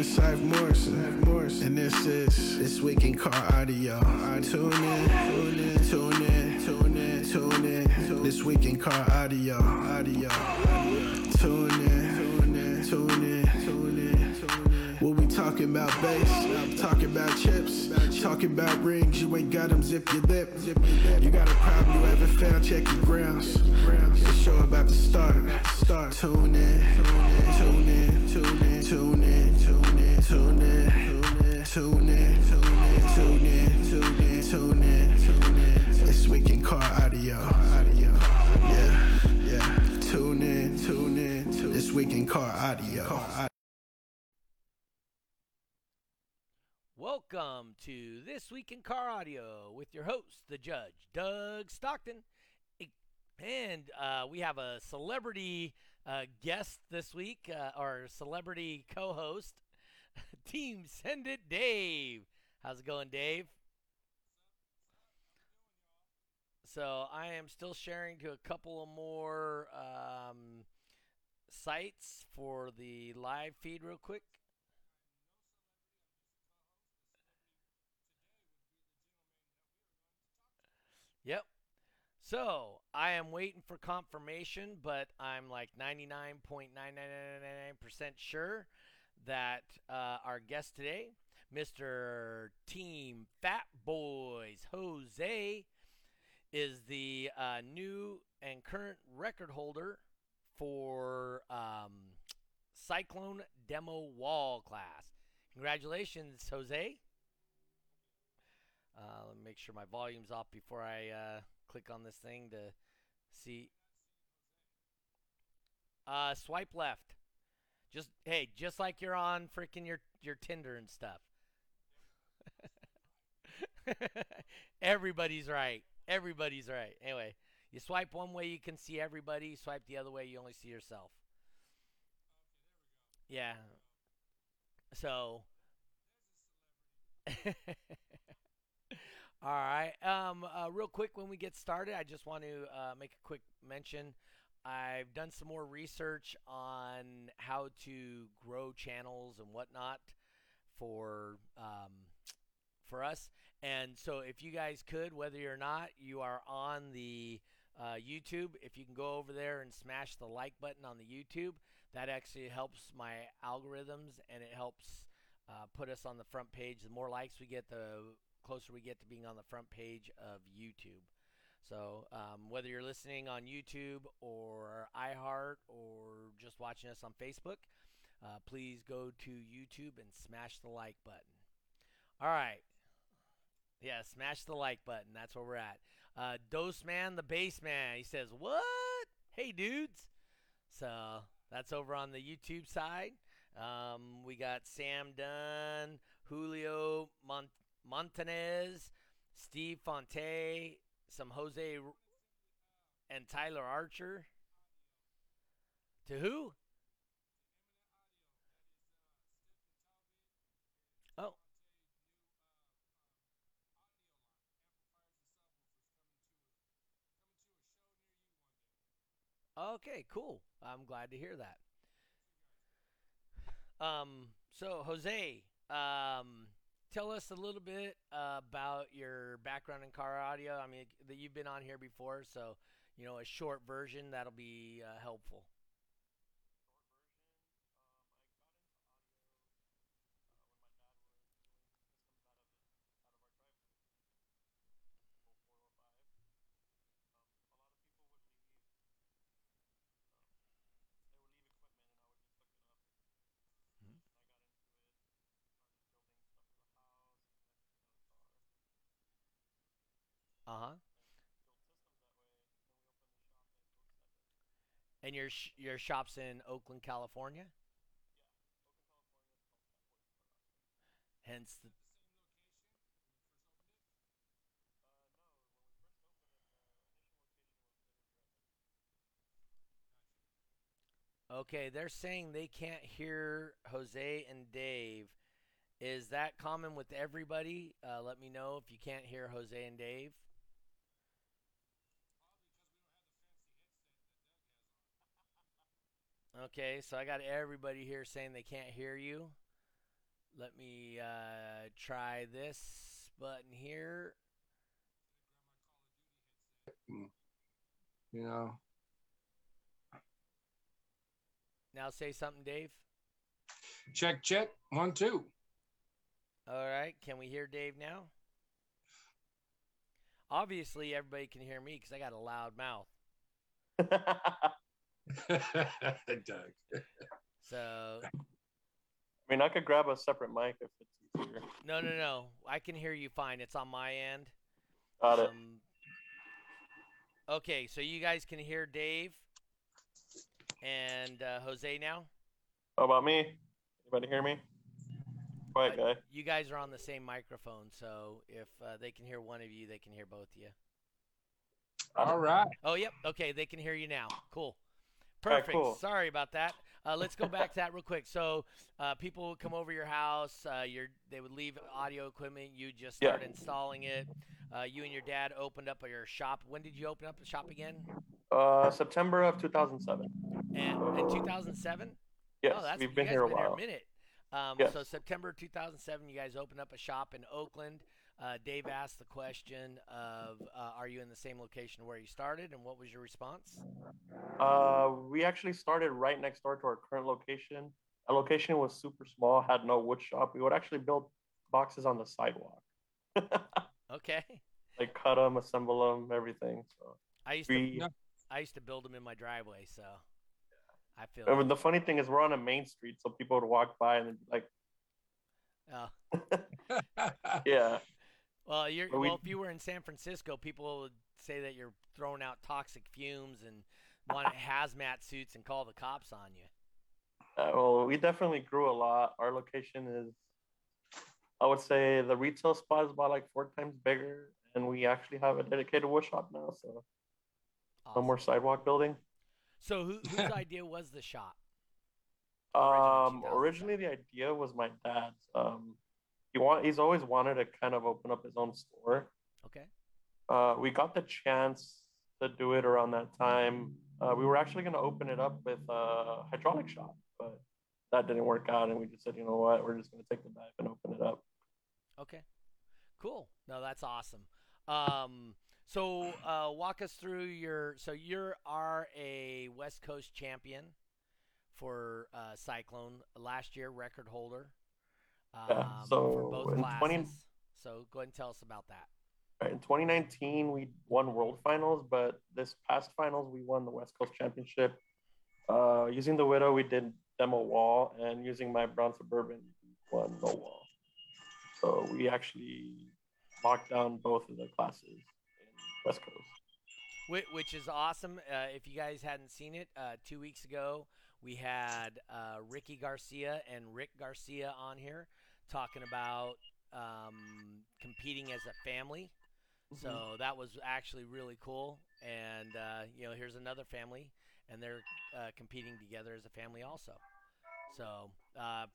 is Cypher Morrison. Morrison. And this is This Week in Car Audio. Tune in, tune in, tune in, tune in, tune in. This Week in Car Audio. Audio. Tune in, tune in, tune in, tune in. We'll be talking about bass, talking about chips, talking about rings. You ain't got them, zip your lip. You got a problem, you haven't found, check your grounds. The show about to start. Start. Tune in, tune in, tune in, tune in, tune in, tune in, tune in, tune in, tune in, tune in, tune in. This week in car audio. Audio. Yeah, yeah. Tune in, tune in, This week in car audio. Welcome to This Week in Car Audio with your host, the judge, Doug Stockton. And uh, we have a celebrity uh, guest this week, uh, our celebrity co host, Team Send It Dave. How's it going, Dave? So I am still sharing to a couple of more um, sites for the live feed, real quick. Yep. So I am waiting for confirmation, but I'm like 99.99999% sure that uh, our guest today, Mr. Team Fat Boys Jose, is the uh, new and current record holder for um, Cyclone Demo Wall class. Congratulations, Jose. Uh, let me make sure my volume's off before I uh, click on this thing to see. Uh, swipe left. Just hey, just like you're on freaking your your Tinder and stuff. Everybody's right. Everybody's right. Anyway, you swipe one way, you can see everybody. Swipe the other way, you only see yourself. Yeah. So. All right. Um, uh, real quick, when we get started, I just want to uh, make a quick mention. I've done some more research on how to grow channels and whatnot for um, for us. And so, if you guys could, whether or not you are on the uh, YouTube, if you can go over there and smash the like button on the YouTube, that actually helps my algorithms and it helps uh, put us on the front page. The more likes we get, the closer we get to being on the front page of YouTube. So, um, whether you're listening on YouTube or iHeart or just watching us on Facebook, uh, please go to YouTube and smash the like button. All right. Yeah, smash the like button. That's where we're at. Uh, Dose Man, the bass man, he says, What? Hey, dudes. So, that's over on the YouTube side. Um, we got Sam Dunn, Julio Mont- Montanez, Steve Fonte, some Jose and Tyler Archer. To who? Oh. Okay, cool. I'm glad to hear that. Um, so Jose, um, tell us a little bit uh, about your background in car audio. I mean, that you've been on here before, so you know a short version that'll be uh, helpful. Uh huh. And your sh- your shop's in Oakland, California. Hence the. Okay, they're saying they can't hear Jose and Dave. Is that common with everybody? Uh, let me know if you can't hear Jose and Dave. Okay, so I got everybody here saying they can't hear you. Let me uh, try this button here. You know, Now say something, Dave. check, check, one, two. All right. Can we hear Dave now? Obviously, everybody can hear me because I got a loud mouth. Doug. So I mean, I could grab a separate mic if it's easier. no, no, no. I can hear you fine. It's on my end. Got it. Um, okay, so you guys can hear Dave and uh, Jose now. How about me? Anybody hear me? Quiet Uh, guy. You guys are on the same microphone, so if uh, they can hear one of you, they can hear both of you. All right. Oh, yep. Okay, they can hear you now. Cool. Perfect. cool. Sorry about that. Uh, let's go back to that real quick. So, uh, people would come over your house. Uh, your they would leave audio equipment. You just Yeah. start installing it. Uh, you and your dad opened up your shop. When did you open up the shop again? Uh, September of 2007. And in 2007. Yes, oh, that's we've been here a been while. Here a minute. Um, Yes. So September 2007, you guys opened up a shop in Oakland. Uh, Dave asked the question of, uh, "Are you in the same location where you started?" And what was your response? Uh, we actually started right next door to our current location. Our location was super small, had no wood shop. We would actually build boxes on the sidewalk, Okay. like cut them, assemble them, everything. So I used to we. Yeah. I used to build them in my driveway, so I feel. I mean, the funny thing is, we're on a main street, so people would walk by and be like, uh, "Yeah, well, you're we- well. If you were in San Francisco, people would say that you're throwing out toxic fumes and want hazmat suits and call the cops on you. Uh, well, we definitely grew a lot. Our location is, I would say, the retail spot is about like four times bigger, and we actually have a dedicated wood shop now. So no Awesome. more sidewalk building. So who, whose idea was the shop? Um, originally the idea was my dad's. Um, he want he's always wanted to kind of open up his own store. Okay. Uh, we got the chance to do it around that time. Uh, we were actually going to open it up with a hydraulic shop, but that didn't work out, and we just said, you know what, we're just going to take the dive and open it up. Okay. Cool. No, that's awesome. Um, so uh, walk us through your. So you are a West Coast champion for uh, Cyclone last year, record holder. Um, Yeah, for so both in classes. 20 So go ahead and tell us about that. Right, in 2019, we won World Finals, but this past finals, we won the West Coast Championship. Uh, using the Widow, we did demo wall, and using my Brown Suburban, we won no wall. So we actually locked down both of the classes in West Coast. Which is awesome. Uh, if you guys hadn't seen it, uh, two weeks ago we had uh, Ricky Garcia and Rick Garcia on here talking about um, competing as a family. So that was actually really cool. And uh, you know, here's another family, and they're uh, competing together as a family also. So uh,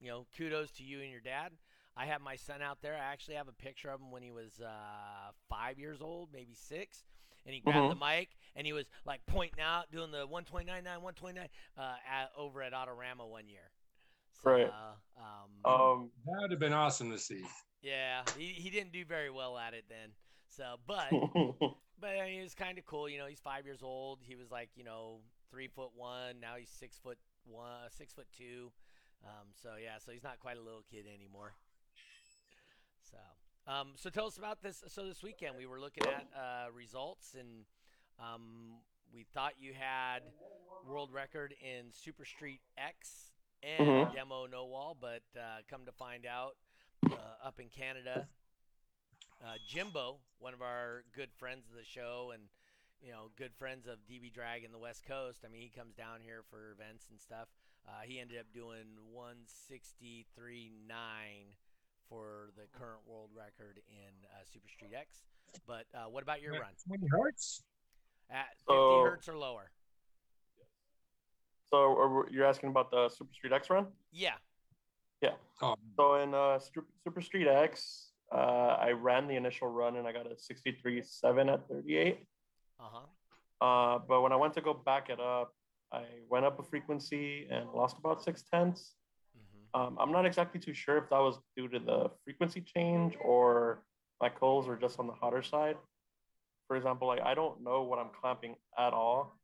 you know, kudos to you and your dad. I have my son out there. I actually have a picture of him when he was uh, five years old, maybe six, and he grabbed the mic and he was like pointing out, doing the 129.9, 129 uh, at, over at Autorama one year. So, Right. Uh, um, Um, That would have been awesome to see. yeah, he, he didn't do very well at it then. So, but but I mean, it's kind of cool. You know, he's five years old. He was like, you know, three foot one. Now he's six foot one, six foot two. Um, so yeah, so he's not quite a little kid anymore. So, um, so tell us about this. So this weekend we were looking at uh, results, and um, we thought you had world record in Super Street X and Mhm. demo no wall, but uh, come to find out, uh, up in Canada, uh, Jimbo, one of our good friends of the show, and you know, good friends of DB Drag in the West Coast. I mean, he comes down here for events and stuff. Uh, he ended up doing 163.9 for the current world record in uh, Super Street X. But uh, what about your At run? 20 hertz? At 50 So- hertz or lower? So are- you're asking about the Super Street X run? Yeah. Oh, So in uh, Super Street X, uh, I ran the initial run and I got a 63.7 at 38. Uh huh. Uh, but when I went to go back it up, I went up a frequency and lost about six tenths. hmm Um, I'm not exactly too sure if that was due to the frequency change or my coils were just on the hotter side. For example, like I don't know what I'm clamping at all.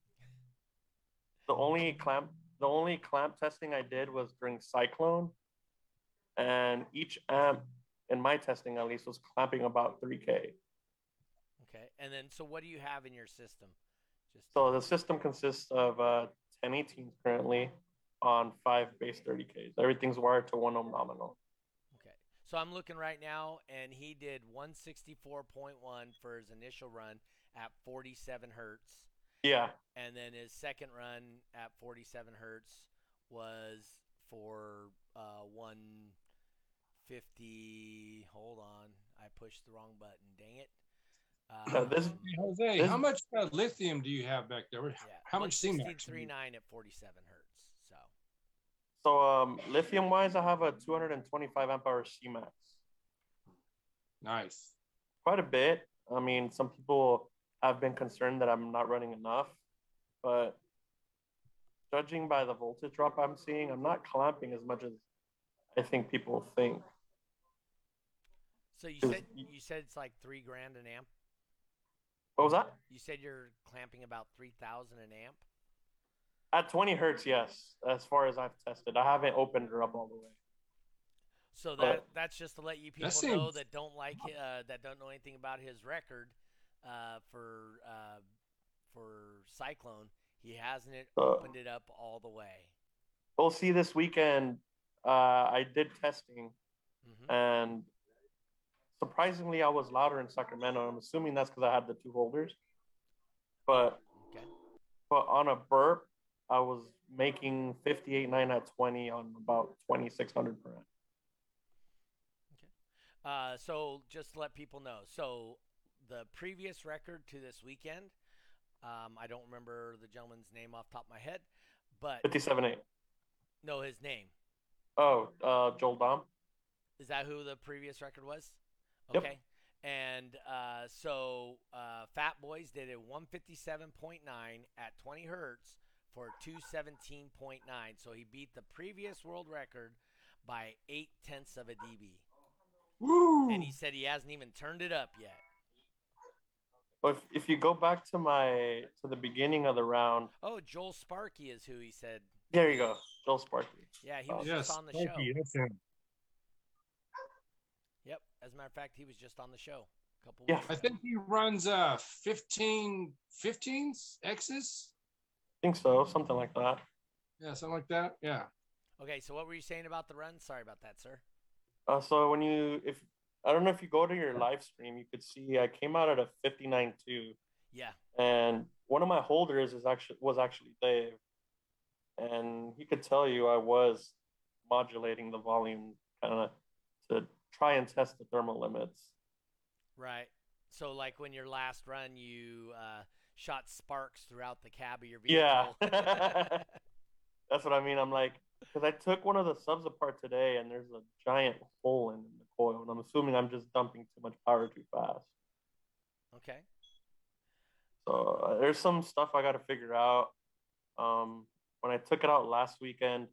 The only clamp the only clamp testing I did was during Cyclone, and each amp in my testing at least was clamping about 3K. Okay. And then, so what do you have in your system? Just So the system consists of uh, 1018s currently on five base 30Ks. Everything's wired to one ohm nominal. Okay. So I'm looking right now, and he did 164.1 for his initial run at 47 hertz. Yeah, And then his second run at 47 hertz was for uh, 150. Hold on. I pushed the wrong button. Dang it. Uh, this- Um, Jose, This- how much uh, lithium do you have back there? yeah, How much CMAX? 116.39 at 47 hertz. So, So um, lithium wise, I have a 225 amp hour CMAX. Nice. Quite a bit. I mean, some people have been concerned that I'm not running enough, but judging by the voltage drop I'm seeing, I'm not clamping as much as I think people think. so you said you said it's like three grand an amp. What was that? You said you're clamping about 3,000 an amp. At 20 hertz, yes. As far as I've tested, I haven't opened her up all the way. So But- that that's just to let you people know seems- that don't like uh, that don't know anything about his record uh, for uh, for Cyclone. He hasn't it Uh, opened it up all the way. We'll see this weekend. Uh, I did testing, hmm and surprisingly, I was louder in Sacramento. I'm assuming that's because I had the two holders. But Okay. but on a burp, I was making 58.9 at 20 on about 2,600 per amp. Uh, so just to let people know, so the previous record to this weekend, um, I don't remember the gentleman's name off the top of my head, but 57.8. no, his name. Oh, uh, Joel Dom. Is that who the previous record was? Yep. Okay. And uh, so uh, Fat Boys did a 157.9 at 20 hertz for 217.9. So he beat the previous world record by eight tenths of a dB. Woo! And he said he hasn't even turned it up yet. But if, if you go back to my to the beginning of the round, Oh, Joel Sparky is who he said. there you go, Joel Sparky. Yeah, he Oh, was yes, just on the thank show. you. That's him. Yep. As a matter of fact, he was just on the show a couple Yeah. weeks I think he runs uh 15 15s X's. I think so, something like that. Yeah, something like that. Yeah. Okay, so what were you saying about the run? Sorry about that, sir. Uh, so when you if I don't know if you go to your live stream, you could see I came out at a 59.2, Yeah. and one of my holders is actually was actually Dave, and he could tell you I was modulating the volume kind of to try and test the thermal limits. Right. So, like when your last run, you uh, shot sparks throughout the cab of your vehicle. Yeah. That's what I mean. I'm like, because I took one of the subs apart today, and there's a giant hole in the coil, and I'm assuming I'm just dumping too much power too fast. okay. So uh, there's some stuff I got to figure out. Um, when I took it out last weekend,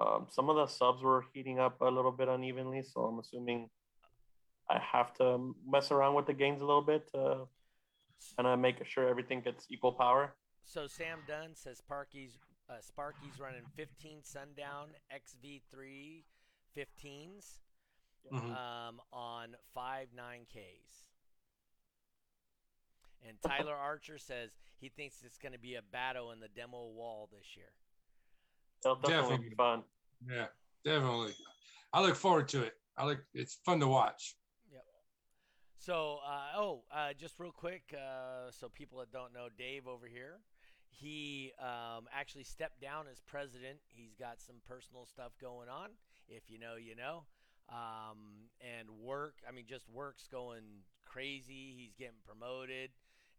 um, some of the subs were heating up a little bit unevenly, so I'm assuming I have to mess around with the gains a little bit to kind of make sure everything gets equal power. So Sam Dunn says Sparky's uh, Sparky's running 15 Sundown XV3 15s Mhm. um, on five 9Ks. And Tyler Archer says he thinks it's going to be a battle in the demo wall this year. It'll definitely, Definitely. be fun. Yeah, definitely. I look forward to it. I look. It's fun to watch. Yep. So, uh, oh, uh, just real quick, uh, so people that don't know, Dave over here, he um, actually stepped down as president. He's got some personal stuff going on. If you know, you know. Um, and work, I mean, just work's going crazy. He's getting promoted.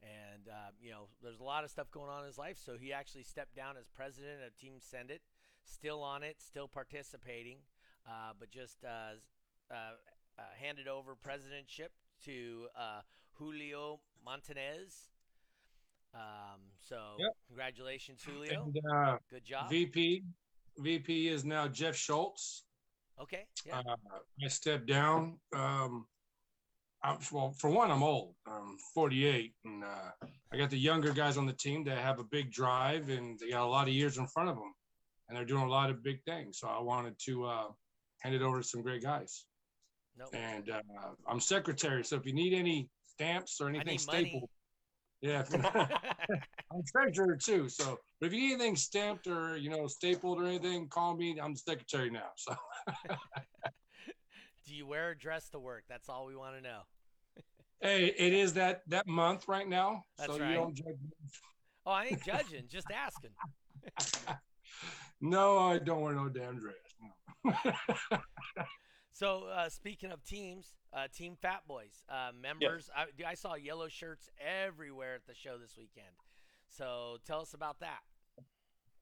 And, uh, you know, there's a lot of stuff going on in his life. So he actually stepped down as president of Team Send It. Still on it, still participating, uh, but just uh, uh, uh, handed over presidentship to uh, Julio Montanez. Um, so Yep. congratulations, Julio. And uh, Good job. VP, VP is now Jeff Schultz. Okay. Yeah. Uh, I stepped down. Um, I'm, well, for one, I'm old. I'm 48, and uh, I got the younger guys on the team that have a big drive, and they got a lot of years in front of them, and they're doing a lot of big things. So I wanted to uh, hand it over to some great guys. Nope. And uh, I'm secretary, so if you need any stamps or anything stapled, yeah, I'm treasurer too. So but if you need anything stamped or you know stapled or anything, call me. I'm the secretary now. So Do you wear a dress to work? That's all we want to know. hey, it is that that month right now. That's so right. you don't judge me. Oh, I ain't judging, just asking. No, I don't wear no damn dress. No. So, uh, speaking of teams, uh, Team Fat Boys uh, members, I, I saw yellow shirts everywhere at the show this weekend. So, tell us about that.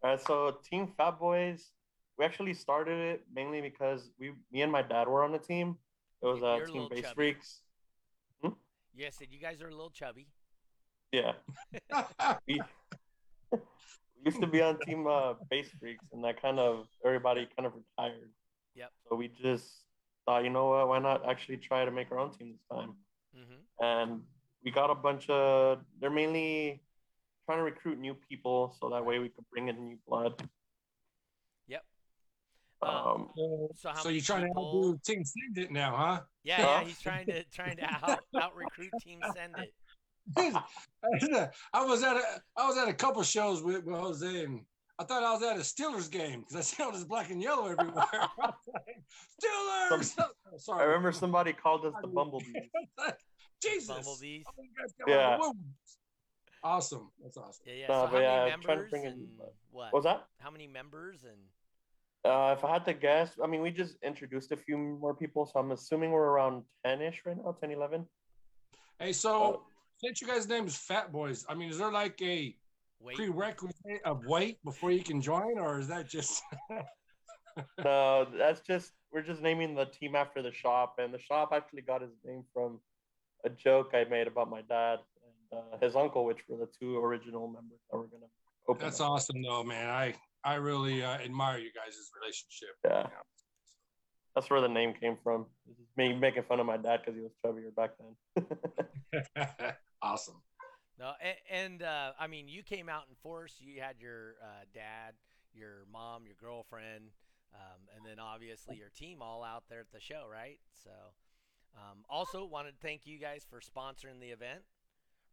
Right, so Team Fat Boys, we actually started it mainly because we, me and my dad were on the team. It was You're uh, Team Base chubby. Freaks. Yeah, I said you guys are a little chubby. Yeah, we, we used to be on Team uh, Bass Freaks, and that kind of everybody kind of retired. Yep. So we just thought, you know what? Why not actually try to make our own team this time? hmm and we got a bunch of they're mainly trying to recruit new people so that way we could bring in new blood Yep. Um, um, so, So how so many you're trying people- to outdo Team Send It now, huh? Yeah, yeah, he's trying to trying to out, out recruit Team Send It. I was at a I was at a couple shows with, with Jose, and I thought I was at a Steelers game because I see all this black and yellow everywhere. Steelers. Sorry, i remember somebody called us the bumblebees Jesus. Bumblebees. Oh, you guys got Yeah. all the wounds. Awesome. That's awesome. Yeah, yeah. No, so how but many I'm trying to members bring in- and what? what was that How many members and uh, if i had to guess i mean we just introduced a few more people so i'm assuming we're around 10ish right now 10 11 Hey, so since you guys' name is Fat Boys, I mean, is there like a wait? prerequisite of weight before you can join, or is that just? no that's just we're just naming the team after the shop and the shop actually got his name from a joke i made about my dad and uh, his uncle which were the two original members that were going to open That's up. awesome, though, man. I I really uh, admire you guys' relationship. Yeah. That's where the name came from. Me making fun of my dad because he was chubbier back then. awesome. No, and, and uh, I mean, you came out in force. You had your uh, dad, your mom, your girlfriend, um, and then obviously your team all out there at the show, right? So, um, also wanted to thank you guys for sponsoring the event,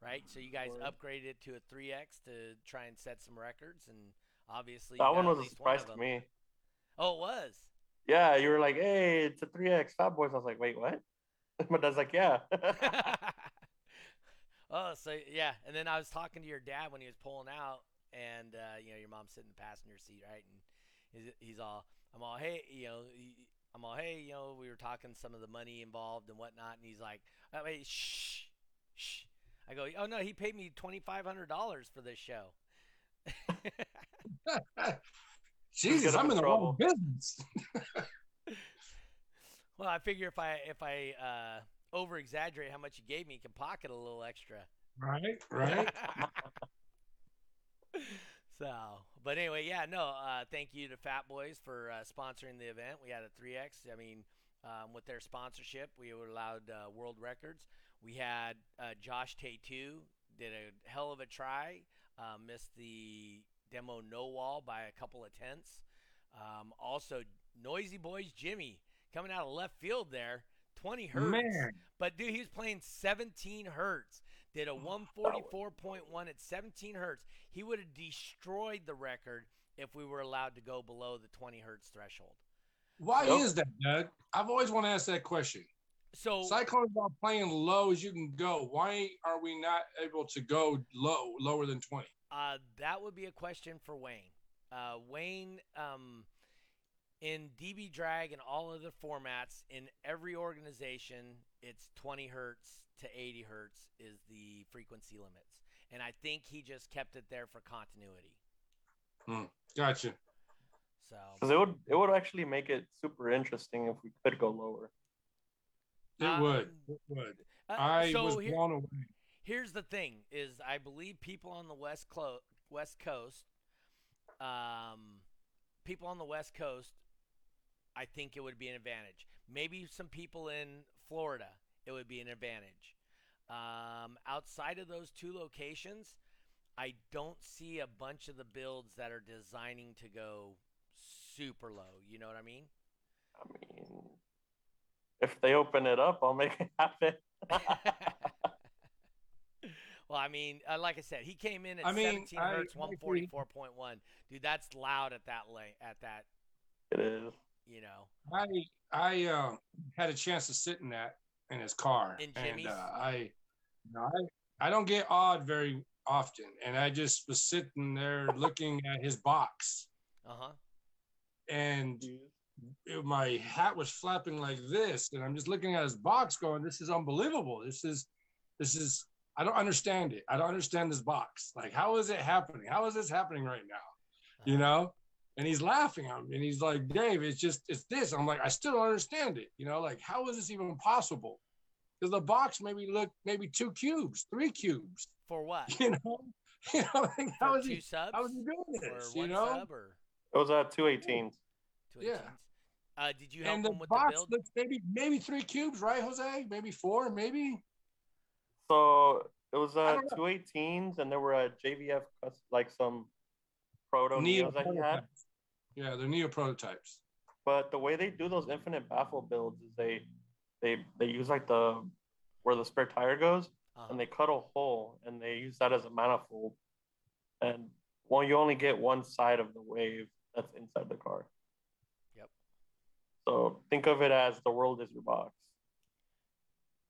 right? So you guys upgraded to a 3x to try and set some records, and obviously that one was a surprise to me. Oh, it was. Yeah, you were like, "Hey, it's a 3X Fat Boys." I was like, "Wait, what?" my dad's like, "Yeah." oh, so yeah, and then I was talking to your dad when he was pulling out, and uh, you know your mom's sitting in the passenger seat, right? And he's, he's all, I'm all, hey, you know, he- I'm all, hey, you know, we were talking some of the money involved and whatnot, and he's like, oh, wait, shh, shh. I go, oh no, he paid me twenty five hundred dollars for this show. Jesus, I'm in in the wrong business. well, I figure if I if I uh, over exaggerate how much you gave me, you can pocket a little extra. Right, right. so, but anyway, yeah, no. Uh, thank you to Fat Boys for uh, sponsoring the event. We had a 3x. I mean, um, with their sponsorship, we were allowed uh, world records. We had uh, Josh Tatu did a hell of a try. Uh, missed the demo no wall by a couple of tenths. Um, also, Noisy Boys Jimmy coming out of left field there, 20 hertz. Man, But dude, he was playing 17 hertz. Did a 144.1 at 17 hertz. He would have destroyed the record if we were allowed to go below the 20 hertz threshold. why Yep. is that, Doug? I've always want to ask that question. So Cyclones are playing low as you can go. Why are we not able to go low, lower than 20? uh, that would be a question for Wayne. Uh, Wayne, um, in DB Drag and all other formats, in every organization, it's 20 hertz to 80 hertz is the frequency limits. And I think he just kept it there for continuity. Gotcha. So Because it would it would actually make it super interesting if we could go lower. It Um, would. It would. Uh, I so was here- blown away. here's the thing: is I believe people on the west Clo- west coast, um, people on the West Coast, I think it would be an advantage. Maybe some people in Florida, it would be an advantage. Um, outside of those two locations, I don't see a bunch of the builds that are designing to go super low. You know what I mean? I mean, if they open it up, I'll make it happen. well, I mean, uh, like I said, he came in at I mean, 17 hertz, 144.1. Dude, that's loud at that late. At that, it is. You know. I I uh, had a chance to sit in that in his car, In and uh, I, you know, I I don't get awed very often, and I just was sitting there looking at his box, Uh huh. and it- my hat was flapping like this, and I'm just looking at his box, going, "This is unbelievable. This is, this is. I don't understand it. I don't understand this box. Like, how is it happening? How is this happening right now? You know?" And he's laughing at me, and he's like, "Dave, it's just, it's this." I'm like, "I still don't understand it. You know, like, how is this even possible?" Because the box maybe look maybe two cubes, three cubes. For what? You know, you know, like, how For is two he? subs? How is he doing or this? You know, or It was at 218. two Yeah. Uh, did you help and the him with the box build? looks maybe maybe three cubes, right, Jose? Maybe four, maybe. So it was I uh, 218s, and there were uh, JVF, cus- like some proto neos that he had. prototypes. Yeah, they're neo prototypes. But the way they do those infinite baffle builds is they they they use like the where the spare tire goes, Uh-huh. and they cut a hole, and they use that as a manifold. And well, you only get one side of the wave that's inside the car. Yep. So think of it as the world is your box.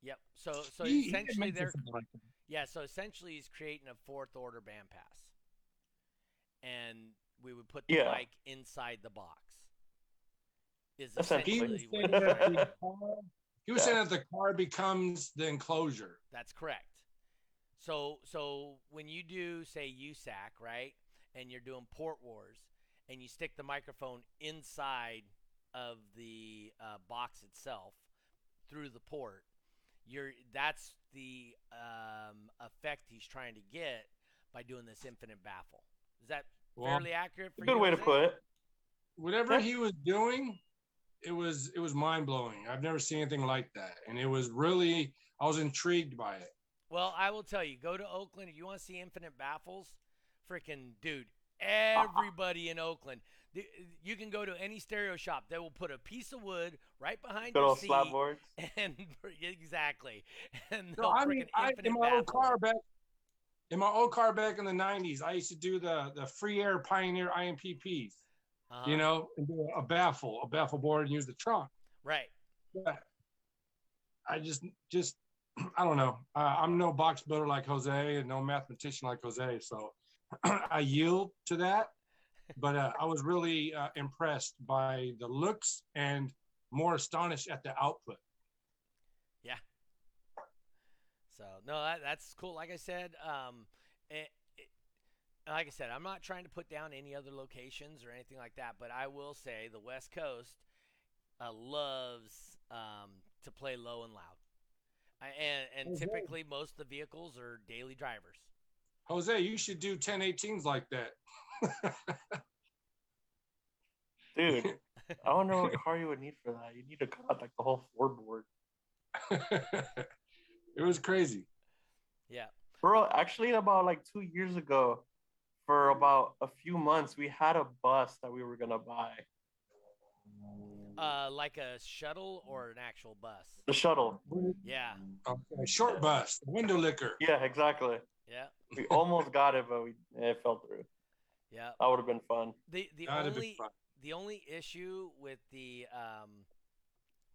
Yep. So so He- he essentially mention they're like yeah. So essentially he's creating a fourth order bandpass, and we would put the Yeah. bike inside the box. Is That's He was what saying that the car, he was Yeah. saying that the car becomes the enclosure. That's correct. So so when you do say USAC, right, and you're doing port wars, and you stick the microphone inside of the uh, box itself through the port, you're that's the um, effect he's trying to get by doing this infinite baffle. Is that Well, fairly accurate for Good way to put it. whatever Yeah. he was doing, it was it was mind blowing. I've never seen anything like that, and it was really I was intrigued by it. Well, I will tell you, go to Oakland if you want to see infinite baffles. Freaking dude, everybody in Oakland. th- You can go to any stereo shop. They will put a piece of wood right behind Good your old seat, slab boards. and exactly, and No, they'll I mean, freaking I, in infinite my old car back, in my old car back in the '90s, I used to do the the Free Air Pioneer IMPPs. Uh-huh. You know, a baffle, a baffle board, and use the trunk. right? Yeah. I just, just, I don't know. Uh, I'm no box builder like Jose, and no mathematician like Jose, so I yield to that. But uh, I was really uh, impressed by the looks and more astonished at the output. So no, that, that's cool. Like I said, um, it, it, like I said, I'm not trying to put down any other locations or anything like that, but I will say the West Coast uh, loves um, to play low and loud, I, and and typically most of the vehicles are daily drivers. Jose, you should do 1018s like that. Dude, I don't know what car you would need for that. You need to cut like the whole floorboard. it was crazy. Yeah. Bro, actually, about like two years ago, for about a few months, we had a bus that we were gonna buy. Uh, like a shuttle or an actual bus. The shuttle. Yeah. Okay, short bus, window licker. Yeah, exactly. Yeah. We almost got it, but we it fell through. Yeah. That would have been fun. The the That'd only fun. the only issue with the um,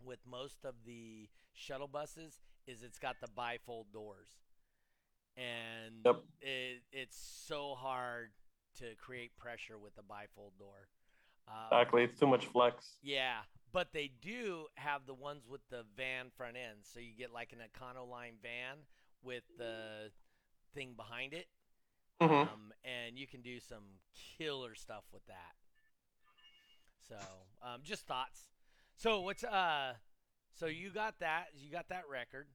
with most of the shuttle buses is it's got the bifold doors, and Yep. it, it's so hard to create pressure with the bifold door. Um, Exactly. It's too much flex. Yeah, but they do have the ones with the van front end, so you get like an Econoline van with the thing behind it, hmm um, and you can do some killer stuff with that. So, um, just thoughts. So, what's uh, so you got that? You got that record.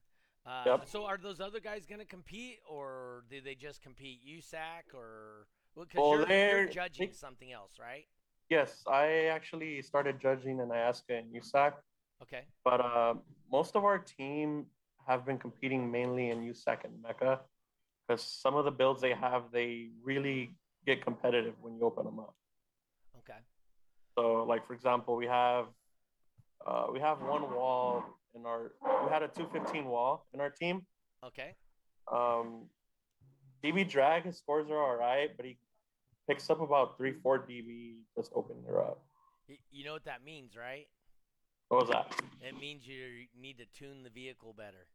Uh, Yep. So, are those other guys going to compete, or do they just compete USAC, or because Well, you're, you're judging something else, right? Yes, I actually started judging in IASCA and USAC, Okay. but uh, most of our team have been competing mainly in USAC and MECA because some of the builds they have, they really get competitive when you open them up. Okay. So, like for example, we have uh, we have one wall in our we had a 215 wall in our team. Okay. Um, DB drag his scores are all right, but he picks up about three four DB just opening her up. You know what that means, right? What was that? It means you need to tune the vehicle better.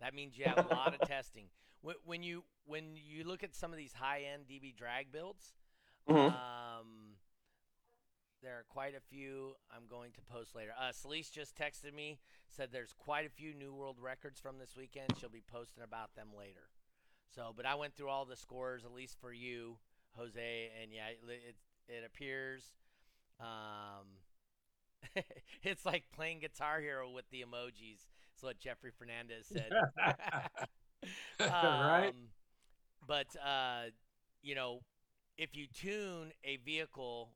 That means you have a lot of testing. When, when you when you look at some of these high end DB drag builds, Mhm. um, there are quite a few. I'm going to post later. Uh, Celeste just texted me said there's quite a few new world records from this weekend. She'll be posting about them later. So, but I went through all the scores at least for you, Jose, and yeah, it it, appears. Um, it's like playing Guitar Hero with the emojis. Is what Jeffrey Fernandez said. right? Um, but uh, you know, if you tune a vehicle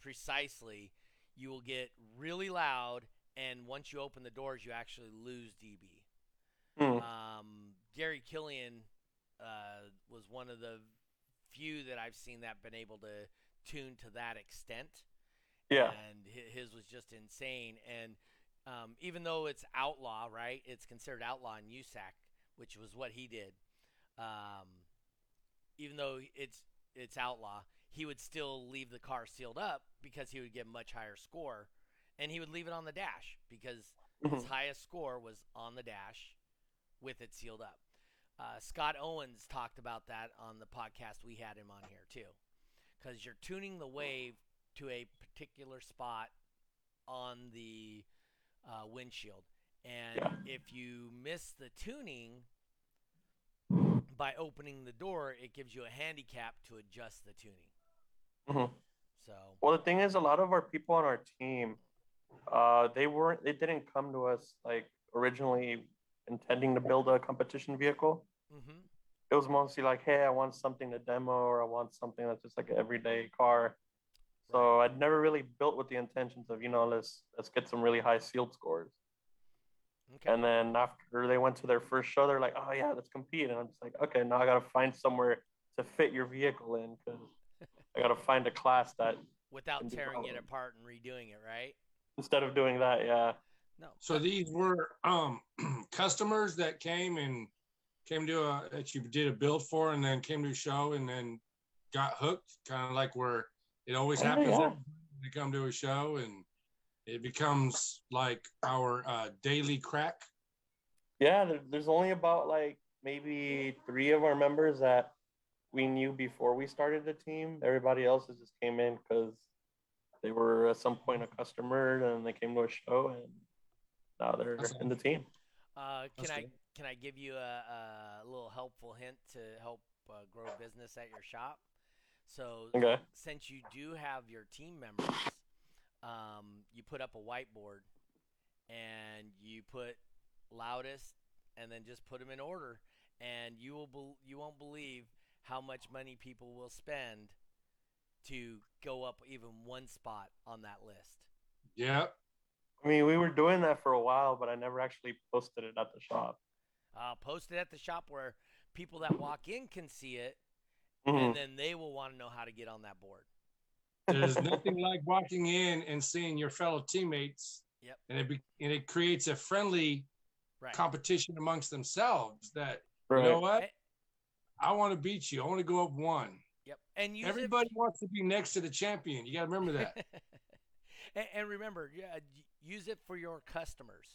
precisely, you will get really loud, and once you open the doors, you actually lose dB. Hmm. Um, Gary Killian uh, was one of the few that I've seen that been able to tune to that extent Yeah. and his was just insane. And um, even though it's outlaw, right? It's considered outlaw in USAC, which was what he did. Um, even though it's it's outlaw, he would still leave the car sealed up because he would get a much higher score, and he would leave it on the dash because his Mhm. highest score was on the dash with it sealed up. Uh, Scott Owens talked about that on the podcast we had him on here too, because you're tuning the wave to a particular spot on the uh, windshield, and Yeah. if you miss the tuning by opening the door, it gives you a handicap to adjust the tuning. Mhm. So Well, the thing is, a lot of our people on our team, uh, they weren't, they didn't come to us like originally intending to build a competition vehicle. hmm It was mostly like, hey, I want something to demo, or I want something that's just like an everyday car. So I'd never really built with the intentions of, you know, let's let's get some really high sealed scores. okay. And then after they went to their first show, they're like, oh yeah, let's compete. And I'm just like, okay, now I gotta find somewhere to fit your vehicle in because I gotta find a class that Without tearing it apart and redoing it, right? instead of doing that, yeah. No. So these were um, customers that came and came to a that you did a build for, and then came to a show, and then got hooked, kind of like where it always Oh, happens. yeah. when They come to a show, and it becomes like our uh, daily crack. Yeah, there's only about like maybe three of our members that we knew before we started the team. Everybody else has just came in because they were at some point a customer and they came to a show and now they're That's in the team. Uh, can That's I good. can I give you a, a little helpful hint to help uh, grow business at your shop? So Okay. since you do have your team members, um, you put up a whiteboard and you put loudest, and then just put them in order, and you will bel you won't believe how much money people will spend to go up even one spot on that list. Yeah, I mean, we were doing that for a while, but I never actually posted it at the shop. Uh, post it at the shop where people that walk in can see it, Mhm. and then they will want to know how to get on that board. there's nothing like walking in and seeing your fellow teammates. Yep. And it be, and it creates a friendly Right. competition amongst themselves. That Right. you know what. I want to beat you. I want to go up one. Yep. And use it- Everybody wants to be next to the champion. You got to remember that. and, and remember, yeah, use it for your customers,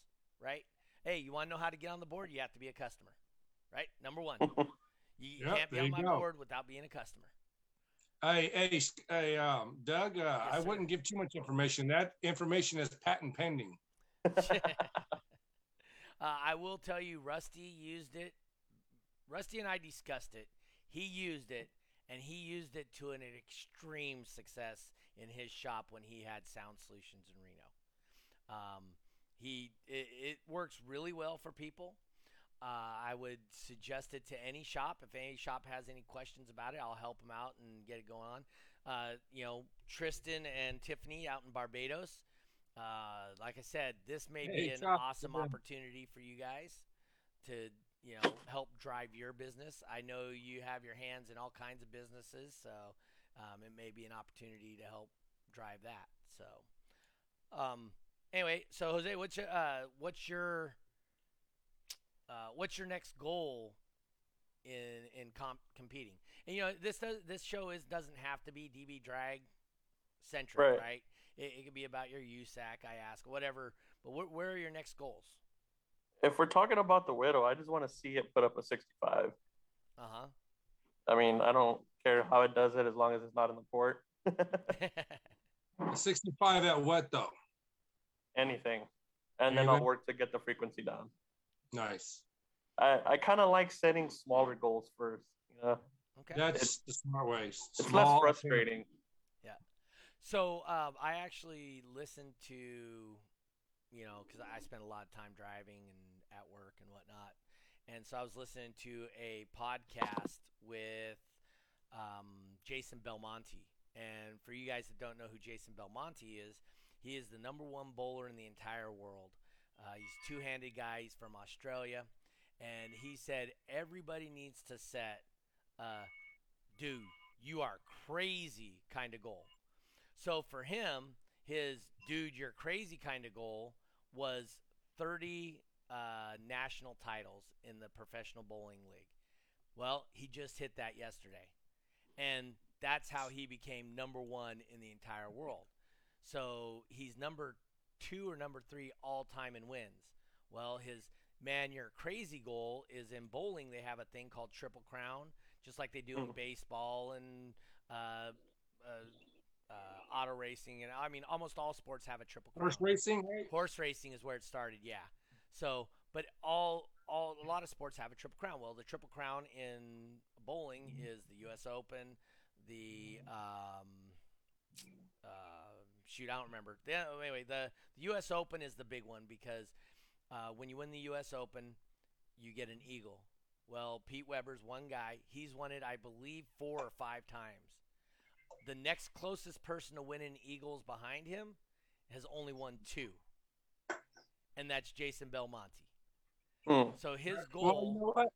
right? Hey, you want to know how to get on the board? You have to be a customer, right? Number one, you, you Yep, can't be on my go. board without being a customer. hey, hey, hey, um, Doug. Uh, I sir. wouldn't give too much information. That information is patent pending. uh, I will tell you, Rusty used it. Rusty and I discussed it. He used it, and he used it to an extreme success in his shop when he had Sound Solutions in Reno. Um, he it, it works really well for people. Uh, I would suggest it to any shop. If any shop has any questions about it, I'll help them out and get it going on. Uh, you know, Tristan and Tiffany out in Barbados. Uh, like I said, this may be an awesome opportunity for you guys to, you know, help drive your business. I know you have your hands in all kinds of businesses, so um, it may be an opportunity to help drive that. So, um, anyway, so Jose, what's your, uh, what's your uh, what's your next goal in in comp- competing? And you know, this does this show is doesn't have to be DB drag centric, right? Right. It, it could be about your USAC, I ask, whatever. But wh- where are your next goals? If we're talking about the widow, I just want to see it put up a 65. Uh huh. I mean, I don't care how it does it as long as it's not in the port. 65 at what though? Anything. And then I'll work to get the frequency down. Nice. I, I kind of like setting smaller goals first. You know, okay. That's the smart way. it's Small- less frustrating. Yeah. So um, I actually listened to, you know, because I spend a lot of time driving and at work and whatnot, and so I was listening to a podcast with um, Jason Belmonte. And for you guys that don't know who Jason Belmonte is, he is the number one bowler in the entire world. Uh, he's a two-handed guy. He's from Australia, and he said everybody needs to set, uh, dude, you are crazy kind of goal. So for him, his dude, you're crazy kind of goal was 30 uh, national titles in the professional bowling league. Well, he just hit that yesterday, and that's how he became number one in the entire world. So he's number two or number three all time in wins. Well, his man, you're crazy goal is in bowling. They have a thing called Triple Crown, just like they do in Mhm. baseball and uh, uh, uh, auto racing, and I mean almost all sports have a triple crown. Horse racing, right? Horse racing is where it started, yeah. So, but all all a lot of sports have a triple crown. Well, the triple crown in bowling is the U.S. Open, the um, uh, shoot, I don't remember. The, anyway, the the U.S. Open is the big one because uh, when you win the U.S. Open, you get an eagle. Well, Pete Weber's one guy. He's won it, I believe, four or five times. The next closest person to winning eagles behind him has only won two, and that's Jason Belmonte. Hmm. So his Well, you goal, know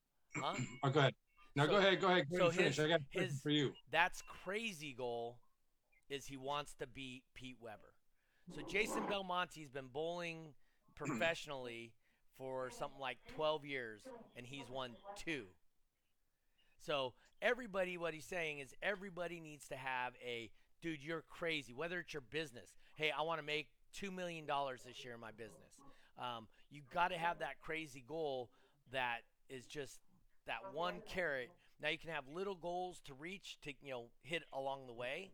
huh? Oh, go ahead. No, So- go ahead. Go ahead. Go so ahead and finish. his- I got his- for you. That's crazy goal is he wants to beat Pete Weber. So Jason Belmonte's been bowling professionally for something like 12 years and he's won 2. So everybody what he's saying is everybody needs to have a dude you're crazy whether it's your business. Hey, I want to make 2 million dollars this year in my business. Um, you got to have that crazy goal that is just that one carrot. Now you can have little goals to reach to you know hit along the way,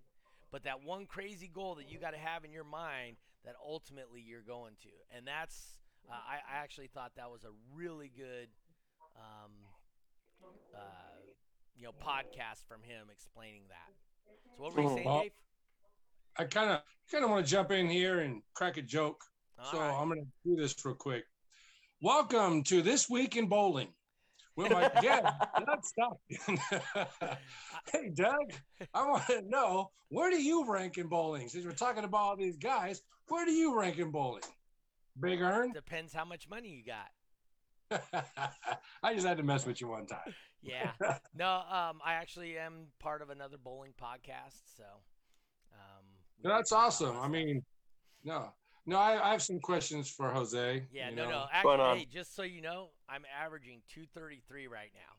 but that one crazy goal that you got to have in your mind that ultimately you're going to, and that's uh, I, I actually thought that was a really good, um, uh, you know, podcast from him explaining that. So what were you Mhm. saying, Well, Dave? I kind of kind of want to jump in here and crack a joke. All so right. I'm going to do this real quick. Welcome to this week in bowling. With my guest, Doug Stockton. hey, Doug, I want to know where do you rank in bowling? Since we're talking about all these guys, where do you rank in bowling? Big earn? Depends how much money you got. I just had to mess with you one time. Yeah. no, um, I actually am part of another bowling podcast, so. Um, we That's awesome. I mean, no, no, I, I have some questions for Jose. Yeah, no, know. no. Actually, hey, just so you know, I'm averaging 233 right now.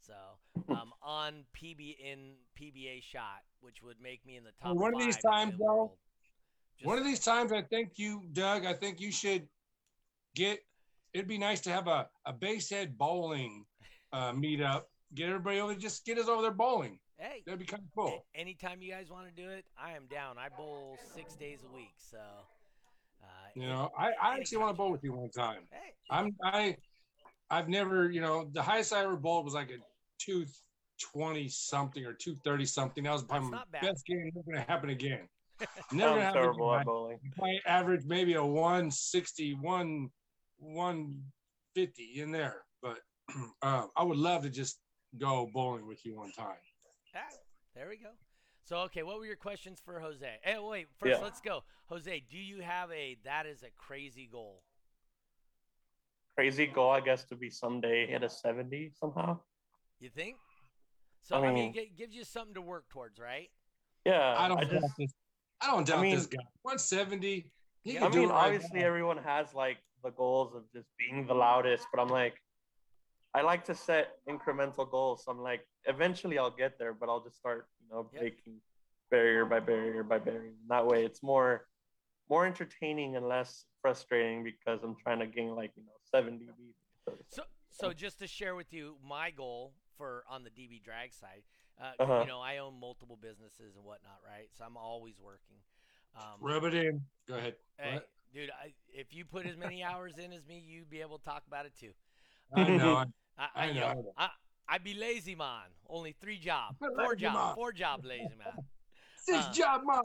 So um, on PB in PBA shot, which would make me in the top. one of these times, the though, world. One of these times, I think you, Doug, I think you should get. It'd be nice to have a a basehead bowling uh, meetup. Get everybody over. Just get us over there bowling. Hey, That'd be kind of cool. anytime you guys want to do it, I am down. I bowl six days a week, so. Uh, You know, I, I actually want to bowl with you one time. Hey, I'm I, I've never, you know, the highest I ever bowled was like a two twenty something or two thirty something. That was probably my best game. Never gonna happen again. Never gonna I'm happen terrible at bowling. my average maybe a 160 one 150 in there but uh, I would love to just go bowling with you one time. Ah, there we go. So okay, what were your questions for Jose? Hey, wait, first Yeah. let's go. Jose, do you have a that is a crazy goal? Crazy goal, I guess, to be someday hit a 70 somehow. You think? So I I mean, mean- it gives you something to work towards, right? Yeah, I don't I doubt just, this. I don't doubt mean- this guy. 170. He Yeah, can I do mean, it right obviously now. everyone has like the goals of just being the loudest, but I'm like, I like to set incremental goals. So I'm like, eventually I'll get there, but I'll just start, you know, Yep. breaking barrier by barrier by barrier. And that way, it's more, more entertaining and less frustrating because I'm trying to gain like you know 70 beats. So, so just to share with you my goal for on the DB drag side, uh, Uh-huh. you know, I own multiple businesses and whatnot, right? So I'm always working. Um, Rub it in. Go ahead. hey, dude, I, if you put as many hours in as me, you'd be able to talk about it too. I know. I- I, I know. I, I be lazy man. Only three job, four job, man. four job lazy man. Six Uh, job, mom.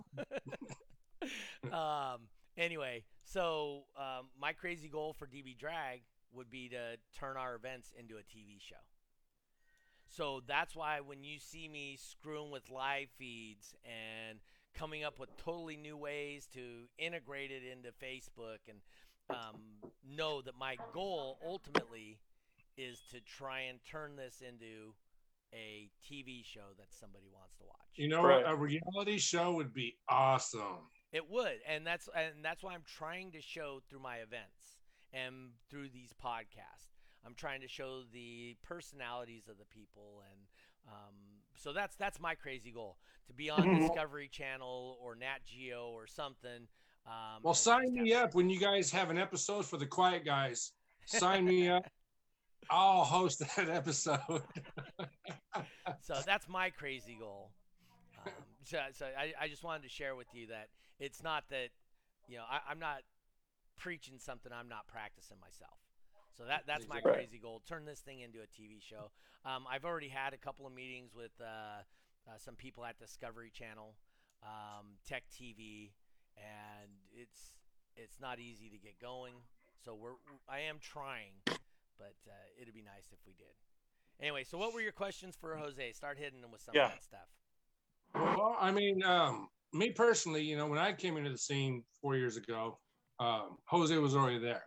um, anyway, so um, my crazy goal for DB Drag would be to turn our events into a TV show. So that's why when you see me screwing with live feeds and coming up with totally new ways to integrate it into Facebook and um, know that my goal ultimately is to try and turn this into a TV show that somebody wants to watch. You know Right. what? A reality show would be awesome. It would, and that's and that's why I'm trying to show through my events and through these podcasts. I'm trying to show the personalities of the people, and um, so that's that's my crazy goal to be on. Discovery Channel or Nat Geo or something. Um, Well, sign me up when you guys have an episode for the Quiet Guys. Sign me up. I'll host that episode. so that's my crazy goal. Um, so so I, I just wanted to share with you that it's not that you know I, I'm not preaching something I'm not practicing myself. So that that's my Right. crazy goal. Turn this thing into a TV show. Um, I've already had a couple of meetings with uh, uh, some people at Discovery Channel, um, Tech TV, and it's it's not easy to get going. So we're I am trying, but uh, it'd be nice if we did. Anyway, so what were your questions for Jose? Start hitting them with some Yeah. of that stuff. Well, I mean, um, me personally, you know, when I came into the scene four years ago, um, Jose was already there,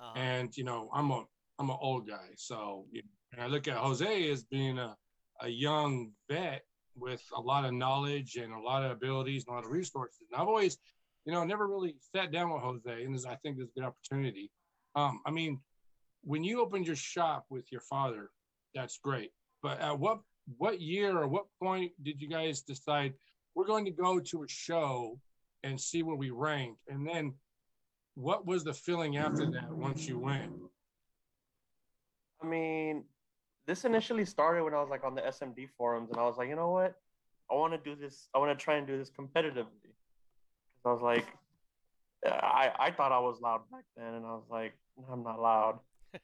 Uh, and you know, I'm a I'm an old guy, so you know, and I look at Jose as being a a young vet with a lot of knowledge and a lot of abilities and a lot of resources. And I've always, you know, never really sat down with Jose, and this, I think this is a good opportunity. Um, I mean, when you opened your shop with your father, that's great. But at what what year or what point did you guys decide we're going to go to a show and see where we rank? And then what was the feeling after that once you went? I mean, this initially started when I was like on the SMD forums, and I was like, you know what? I want to do this. I want to try and do this competitively. I was like, I I thought I was loud back then, and I was like, I'm not loud.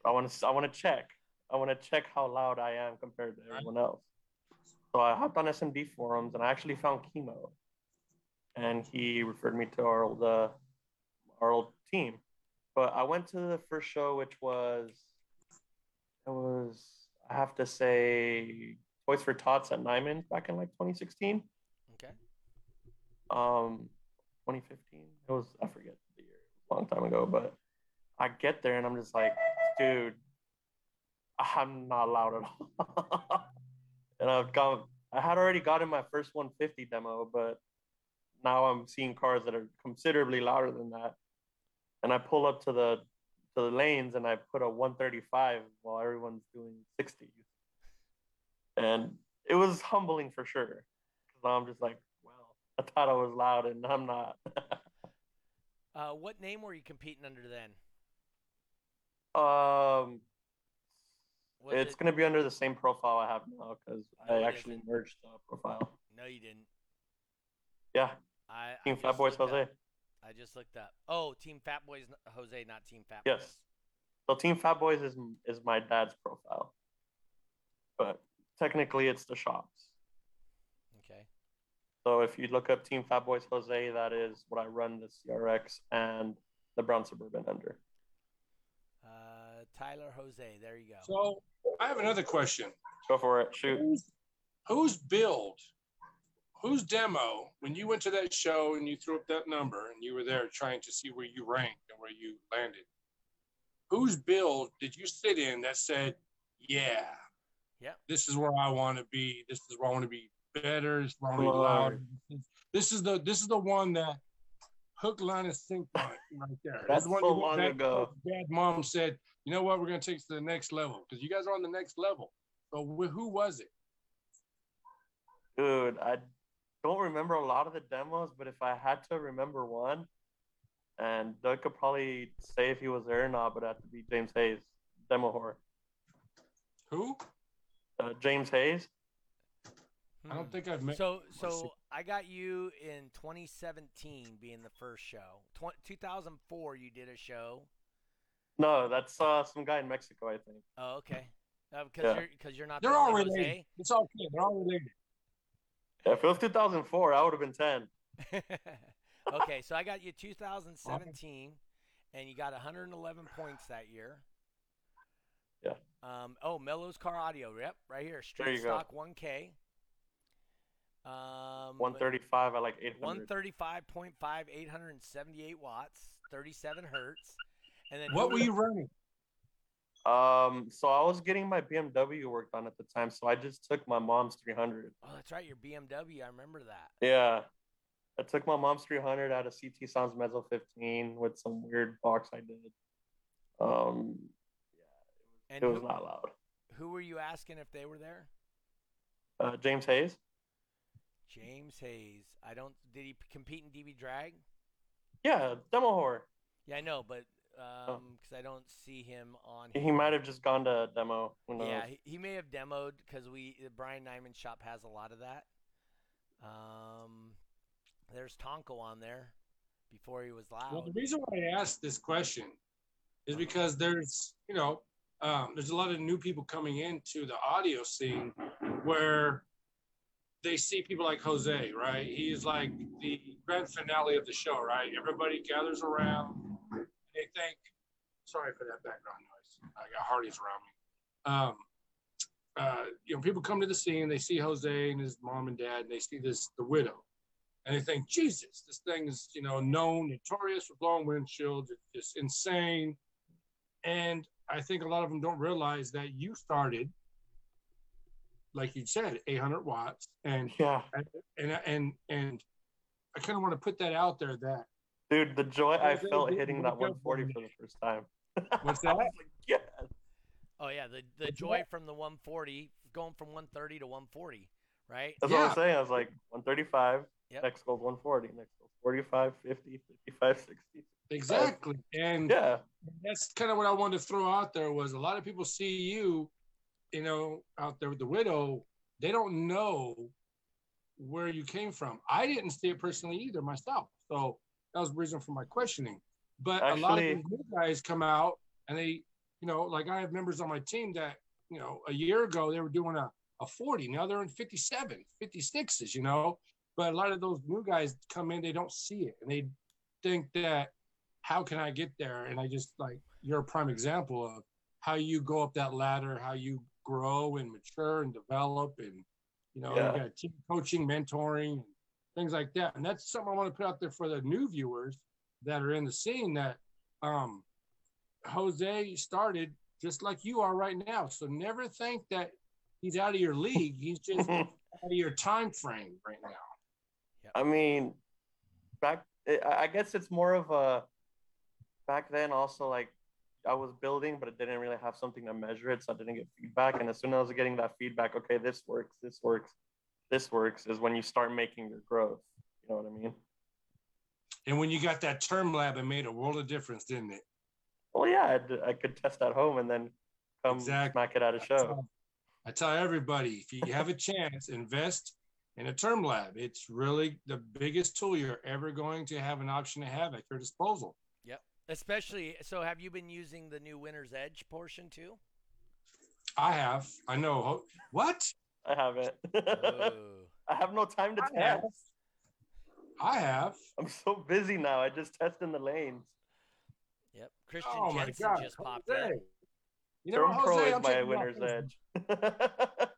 I want to I want to check. I want to check how loud I am compared to everyone else. So I hopped on SMD forums, and I actually found Chemo, and he referred me to our old uh, our old team. But I went to the first show, which was it was I have to say Toys for Tots at Nyman back in like 2016. okay. Um 2015. It was I forget the year. A long time ago, but I get there and I'm just like, dude, I'm not loud at all. and I've got I had already gotten my first 150 demo, but now I'm seeing cars that are considerably louder than that. And I pull up to the to the lanes and I put a 135 while everyone's doing 60. And it was humbling for sure. Cause I'm just like, wow, I thought I was loud and I'm not. Uh, what name were you competing under then? Um, Was it's it- gonna be under the same profile I have now because No, I it actually isn't. merged the profile. No, you didn't. Yeah, I I Team just Fat Boys looked Jose. up- I just looked up. Oh, Team Fat Boys n- Jose, not Team Fat Yes. Boys. So Team Fat Boys is is my dad's profile, but technically it's the shops. Okay. So if you look up Team Fat Boys Jose, that is what I run the CRX and the Brown Suburban under. Tyler Jose. There you go. So I have another question. Go for it. Shoot. Who's, whose build, whose demo, when you went to that show and you threw up that number and you were there trying to see where you ranked and where you landed, whose build did you sit in that said, yeah, Yeah. this is where I want to be. This is where I want to be better. This is where I want to be Lord. louder. This is the this is the one that hook, line, and sink point right there. This That's is what so you- long that- ago. Dad, mom said, you know what, we're gonna take it to the next level because you guys are on the next level. So wh- who was it? Dude, I don't remember a lot of the demos, but if I had to remember one, and Doug could probably say if he was there or not, but it had to be James Hayes, demo horror. Who? Uh, James Hayes. I don't Hmm. think I've met. So, so. I got you in 2017 being the first show. Tw- 2004, you did a show. No, that's uh, some guy in Mexico, I think. Oh, okay. Because Yeah. you're because you're not. They're the all only related. It's all okay. They're all related. Yeah, if it was 2004, I would have been 10. Okay, so I got you 2017, and you got 111 points that year. Yeah. Um. Oh, Mello's Car Audio. Yep, right here. There Street you go. stock 1K. Um. 135 I like 800. 135.5, 878 watts, 37 hertz. And then What were you running? Um, so I was getting my BMW worked on at the time, so I just took my mom's 300. Oh, that's right, your BMW. I remember that. Yeah, I took my mom's 300 out of CT Sounds Meso 15 with some weird box I did. Um, And it was who, not loud. who were you asking if they were there? Uh, James Hayes. James Hayes. I don't. Did he compete in DB Drag? Yeah, demo horror. Yeah, I know, but um, because I don't see him on. He here. might have just gone to demo. Who knows? Yeah, he, he may have demoed because we Brian Nyman shop has a lot of that. Um, there's Tonko on there before he was loud. Well, the reason why I asked this question is because there's, you know, um, there's a lot of new people coming into the audio scene where they see people like Jose, right? He's like the grand finale of the show, right? Everybody gathers around. Think, sorry for that background noise. I got Hardee's around me. Um, uh, you know, people come to the scene, they see Jose and his mom and dad, and they see this, the widow and they think, Jesus, this thing is, you know, known, notorious for blowing windshields. It's just insane. And I think a lot of them don't realize that you started, like you said, 800 watts, and Yeah, and and and I kind of want to put that out there that dude, the joy I felt hitting that 140 for the first time. What's I that? was like, yes. Oh yeah, the the What's joy that? from the 140 going from 130 to 140, right? That's what I'm saying. I was like 135. Yep. Next goes 140. Next goes 45, 50, 55, 60. exactly, and Yeah. that's kind of what I wanted to throw out there was a lot of people see you, you know, out there with the widow. They don't know where you came from. I didn't see it personally either myself. So that was the reason for my questioning. But a lot of Actually- new guys come out and they, you know, like I have members on my team that, you know, a year ago they were doing a, a 40. Now they're in 57, 56s, you know. But a lot of those new guys come in, they don't see it. And they think that how can I get there? And I just like you're a prime example of how you go up that ladder, how you grow and mature and develop, and you know Yeah. you got team coaching, mentoring, things like that. And that's something I want to put out there for the new viewers that are in the scene that um, Jose started just like you are right now. So never think that he's out of your league. He's just out of your time frame right now. I mean, back. I I guess it's more of a. Back then, also like, I was building, but it didn't really have something to measure it, so I didn't get feedback. And as soon as I was getting that feedback, okay, this works, this works, this works, is when you start making your growth. You know what I mean? And when you got that TermLab, it made a world of difference, didn't it? Well, yeah, I, I could test at home and then come Exactly. smack it at a show. I tell everybody, if you have a chance, invest in a TermLab. It's really the biggest tool you're ever going to have an option to have at your disposal. Yep. Especially, so have you been using the new Winner's Edge portion too? I have. I know. What? I haven't. Oh. I have no time to I have. test. I have. I'm so busy now. I just test in the lanes. Yep. Christian Oh Jensen God. just popped Jose. in. You know, Turn Pro is I'm my taking you off winner's Facebook. edge.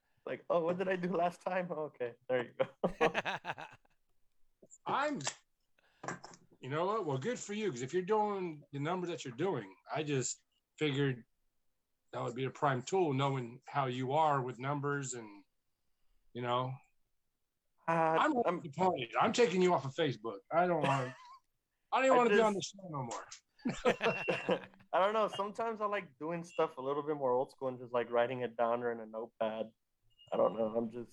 like, oh, what did I do last time? Oh, okay, there you go. I'm, you know what? Well, good for you because if you're doing the number that you're doing, I just figured that would be a prime tool, knowing how you are with numbers and, you know, Uh, I'm I'm, disappointed. I'm taking you off of Facebook. I don't want. I don't even want to be on the show no more. I don't know. Sometimes I like doing stuff a little bit more old school and just like writing it down or in a notepad. I don't know. I'm just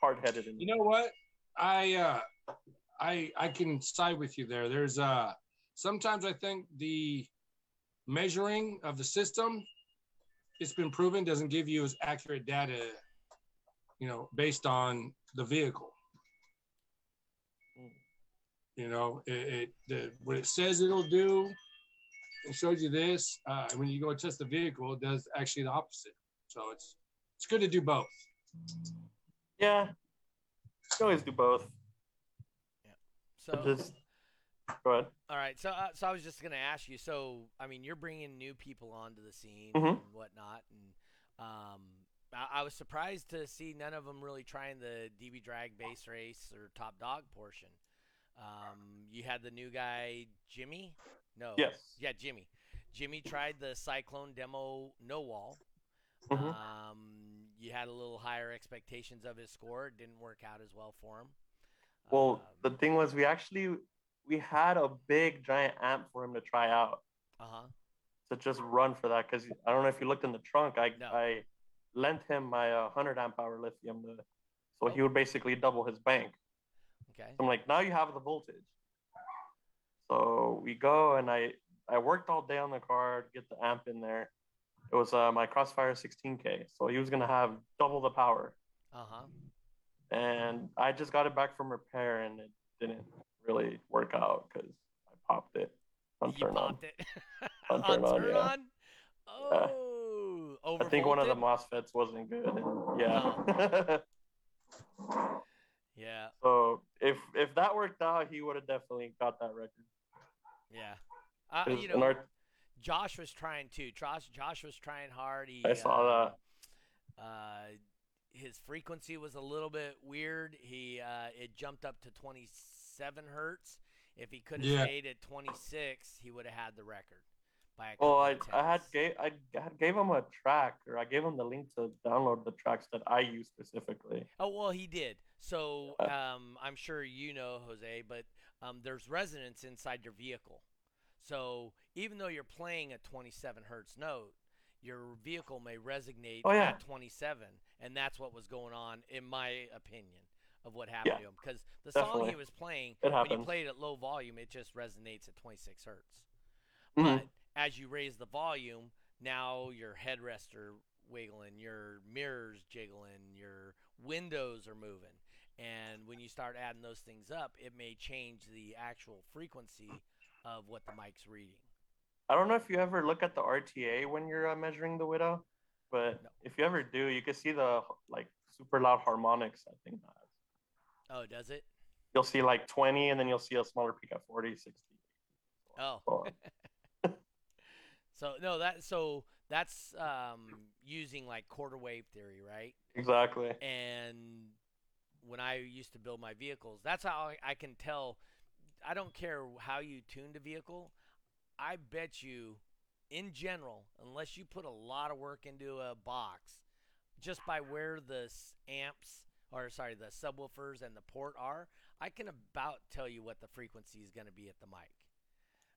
hard headed. You know what? I uh, I I can side with you there. There's uh sometimes I think the measuring of the system, it's been proven doesn't give you as accurate data, you know, based on the vehicle. Mm. You know, it, it the what it says it'll do, it shows you this. Uh, when you go test the vehicle, it does actually the opposite. So it's it's good to do both. Yeah. You always do both. Yeah. So, Just go ahead. all right. So, uh, so I was just gonna ask you. So, I mean, you're bringing new people onto the scene Mhm. and whatnot, and um, I, I was surprised to see none of them really trying the DB drag base race or top dog portion. Um, you had the new guy Jimmy. No. Yes. Yeah, Jimmy. Jimmy tried the Cyclone demo no wall. Mhm. Um, you had a little higher expectations of his score. It didn't work out as well for him. Well, the Um, thing was, we actually we had a big giant amp for him to try out uh-huh. to just run for that because I don't know if you looked in the trunk. I No. I lent him my uh, 100 amp hour lithium, to, so he Oh. would basically double his bank. Okay. I'm like, now you have the voltage. So we go and I I worked all day on the car to get the amp in there. It was uh, my Crossfire 16K, so he was gonna have double the power. Uh-huh. And I just got it back from repair, and it didn't really work out because I popped it on you turn on. popped it. On turn on, turn yeah. on? Oh, I think one of the? MOSFETs wasn't good. And yeah. Yeah, so if if that worked out, he would have definitely got that record. yeah. Uh, you know, our- Josh was trying too. Josh, Josh was trying hard. He, I saw uh, that. Uh, his frequency was a little bit weird. He uh, it jumped up to 27 hertz. If he could have Yeah. stayed at 26, he would have had the record. By a Well, I, I had gave I had gave him a track, or I gave him the link to download the tracks that I use specifically. Oh well, he did. So Uh, um, I'm sure you know Jose, but um, there's resonance inside your vehicle. So even though you're playing a 27 hertz note, your vehicle may resonate Oh, yeah. at 27, and that's what was going on, in my opinion, of what happened Yeah, to him. Because the song he was playing, It when you play it at low volume, it just resonates at 26 hertz. Mhm. But as you raise the volume, now your headrests are wiggling, your mirrors jiggling, your windows are moving. And when you start adding those things up, it may change the actual frequency of what the mic's reading. I don't know if you ever look at the RTA when you're uh, measuring the widow, but No. if you ever do, you can see the like super loud harmonics. I think Oh, does it? you'll see like 20, and then you'll see a smaller peak at 40, 60. Oh. So, So no, that so that's um, using like quarter wave theory, right? exactly. and when I used to build my vehicles, that's how I, I can tell. I don't care how you tuned a vehicle. I bet you, in general, unless you put a lot of work into a box, just by where the amps or sorry, the subwoofers and the port are, I can about tell you what the frequency is going to be at the mic.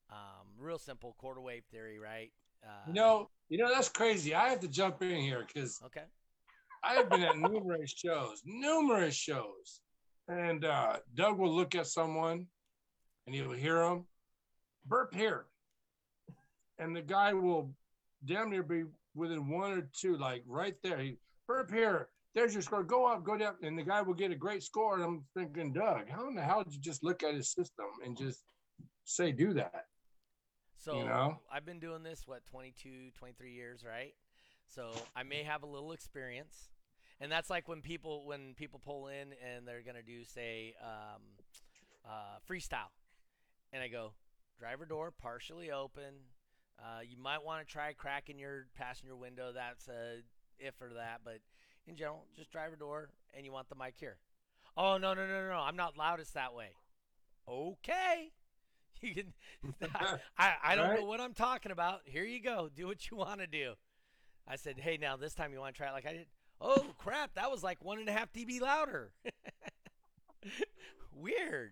Um, real simple quarter wave theory, right? Uh, You know, you know that's crazy. I have to jump in here because Okay. I have been at numerous shows, numerous shows, and uh, Doug will look at someone, and he'll hear them burp here, and the guy will damn near be within one or two, like right there. He burp here. There's your score. Go up, go down, and the guy will get a great score. And I'm thinking, Doug, how in the hell did you just look at his system and just say do that? So know? I've been doing this what 22, 23 years, right? So I may have a little experience, and that's like when people when people pull in and they're gonna do say um, uh, freestyle, and I go driver door partially open, Uh, you might want to try cracking your passenger window. That's a if or that, but in general, just drive driver door, and you want the mic here. Oh no no no no! no. I'm not loudest that way. Okay, you can. I I don't Right. know what I'm talking about. Here you go. Do what you want to do. I said, hey, now this time you want to try it like I did. Oh crap! That was like one and a half dB louder. Weird.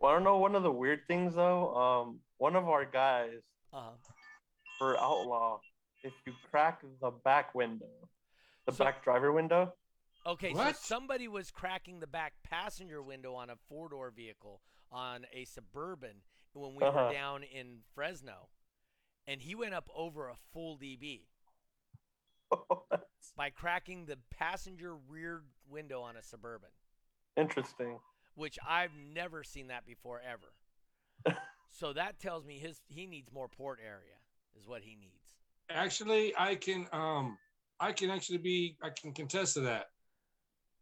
Well, I don't know. One of the weird things though, um, one of our guys Uh, for Outlaw, if you crack the back window, the So- back driver window, Okay, What? so somebody was cracking the back passenger window on a four door vehicle on a suburban when we Uh-huh. were down in Fresno, and he went up over a full dB by cracking the passenger rear window on a suburban, interesting. which I've never seen that before ever. so that tells me his he needs more port area is what he needs. Actually, I can um I can actually be I can contest to that.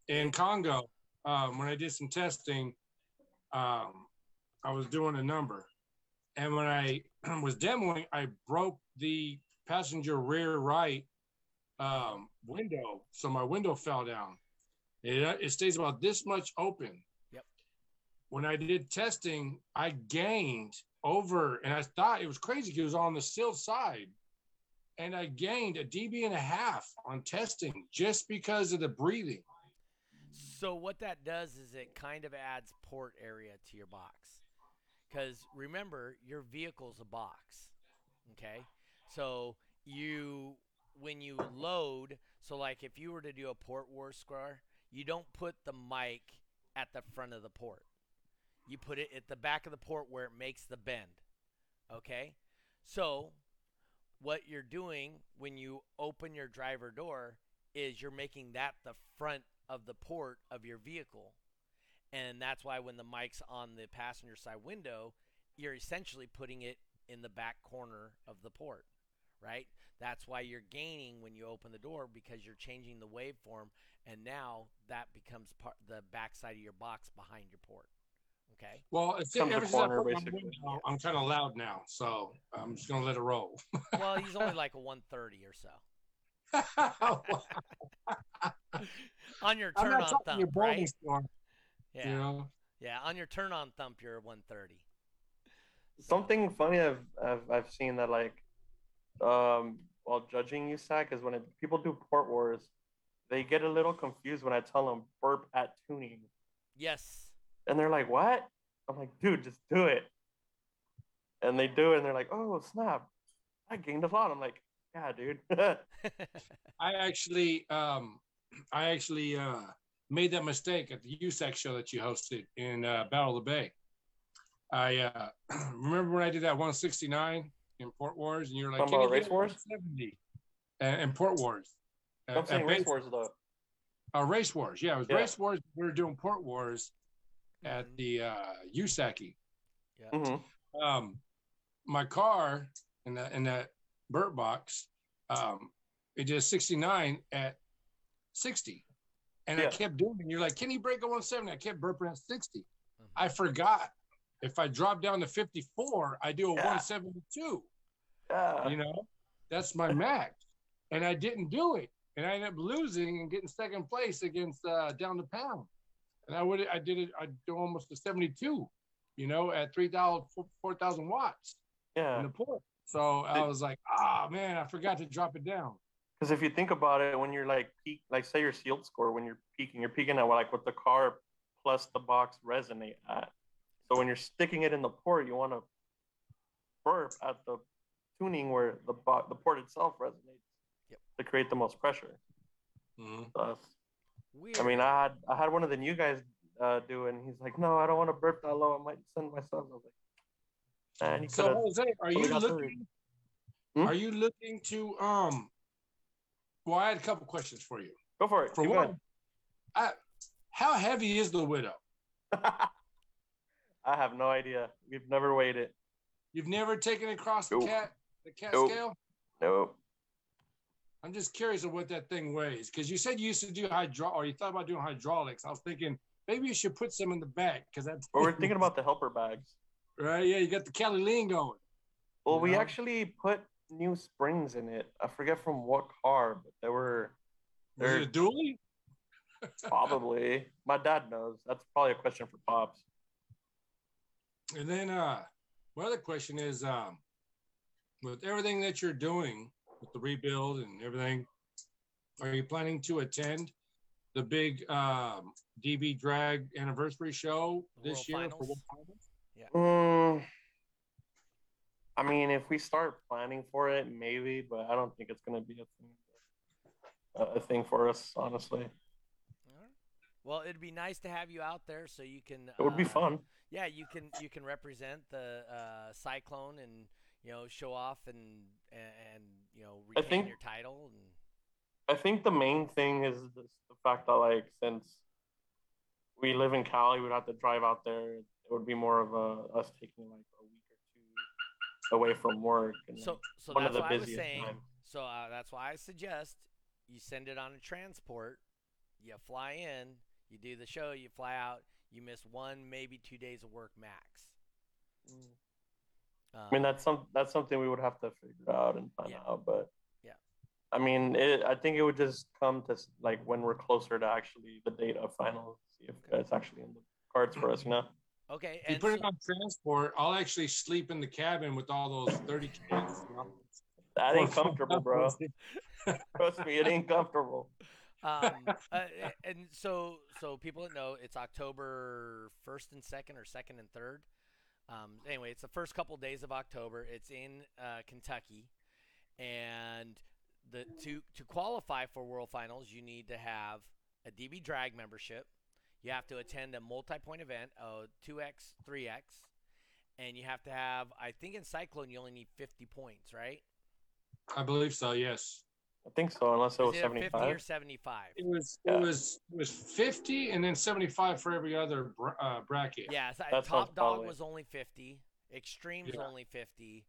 In Congo, um, when I did some testing, um, I was doing a number, and when I was demoing, I broke the passenger rear right um, window, so my window fell down. It, it stays about this much open. Yep. When I did testing, I gained over, and I thought it was crazy because it was on the sill side and I gained a dB and a half on testing just because of the breathing. So what that does is it kind of adds port area to your box. Cuz remember, your vehicle's a box. Okay? So you when you load, so like if you were to do a port war score, you don't put the mic at the front of the port. You put it at the back of the port where it makes the bend. Okay? So what you're doing when you open your driver door is you're making that the front of the port of your vehicle. And that's why when the mic's on the passenger side window, you're essentially putting it in the back corner of the port, right? That's why you're gaining when you open the door because you're changing the waveform and now that becomes part the back side of your box behind your port. Okay? Well, it's Comes ever a since I put my window, I'm kind of loud now, so I'm just gonna let it roll. Well, he's only like a 130 or so. On your I'm turn not on talking your thump, right? store, Yeah. you know. Yeah, on your turn on thump you're 130. Something funny I've, I've I've seen that like, um, while judging you, USAC is when it, people do port wars, they get a little confused when I tell them burp at tuning, Yes. And they're like, "What?" I'm like, "Dude, just do it." And they do it, and they're like, "Oh snap, I gained a lot." I'm like, "Yeah, dude." I actually, um, I actually uh, made that mistake at the USAC show that you hosted in uh, Battle of the Bay. I uh, remember when I did that 169 in Port Wars, and you were like, "Can about Race Wars? 170 uh, in Port Wars?" I'm At- saying race wars though. Uh, race wars, yeah, it was Yeah. race wars. We were doing Port Wars at Mhm. the uh, USAC. Yeah. hmm um, my car in that in that Burt box, um, it did 69 at 60. And I kept doing it. You're like, can you break a 170? I kept burping at 60. Mhm. I forgot. If I drop down to 54, I do a Yeah. 172. Yeah. You know, that's my max. And I didn't do it. And I ended up losing and getting second place against uh, down the pound. And I would I did it, I do almost a 72, you know, at 3,000, 4,000 watts yeah. in the port. So I was like, ah, man, I forgot to drop it down. Because if you think about it, when you're like peak, like say your sealed score, when you're peaking, you're peaking at like what the car plus the box resonate at. So when you're sticking it in the port, you want to burp at the tuning where the bo- the port itself resonates Yep. to create the most pressure. Mhm. Thus, Weird. I mean, I had I had one of the new guys uh, do and he's like, "No, I don't want to burp that low. I might send myself." I was like, "Man, you could So have." Jose, are you looking? Hmm? Are you looking to um? Well, I had a couple questions for you. Go for it. For Keep one, I, how heavy is the widow? I have no idea. We've never weighed it. You've never taken it across the cat the cat Nope. scale? Nope. I'm just curious of what that thing weighs because you said you used to do hydro or you thought about doing hydraulics. I was thinking maybe you should put some in the back because that's But we're thinking about the helper bags. right. Yeah, you got the Cali lean going. Well, we No. actually put new springs in it. I forget from what car, but they were Was it a dually? probably. My dad knows. That's probably a question for pops. And then uh my other question is um with everything that you're doing with the rebuild and everything, are you planning to attend the big um DB drag anniversary show The this World year for World Finals? Mm, I mean, if we start planning for it, maybe, but I don't think it's gonna be a thing. A a thing for us, honestly. Well, it'd be nice to have you out there so you can. It would be uh, fun. Yeah, you can you can represent the uh, Cyclone and you know show off and and, and you know I retain think- your title and I think the main thing is the, the fact that like since we live in Cali, we'd have to drive out there. It would be more of a us taking like a week or two away from work. And so so one of that's the I was busiest saying. times. So uh, that's why I suggest you send it on a transport. You fly in, you do the show, you fly out. You miss one, maybe two days of work max. Um, I mean, that's some that's something we would have to figure out and find Yeah. out. But Yeah. I mean, it, I think it would just come to like when we're closer to actually the date of finals, see if it's actually in the cards for us. You know, okay, If you and put it on transport, I'll actually sleep in the cabin with all those 30 kids. you know? that ain't comfortable, bro. Trust me, it ain't comfortable. um, uh, and so so people that know it's October first and second or second and third. Um, anyway, it's the first couple days of October. It's in uh, Kentucky, and the to to qualify for World Finals, you need to have a DB Drag membership. You have to attend a multi-point event, a two X, three X, and you have to have. I think in Cyclone you only need 50 points, right? I believe so, yes. I think so, unless it was Is it 50 or 75. 75? It was Yeah. it was it was 50 and then 75 for every other bra- uh, bracket. Yeah, so That top dog probably- was only 50, extreme's Yeah. only 50,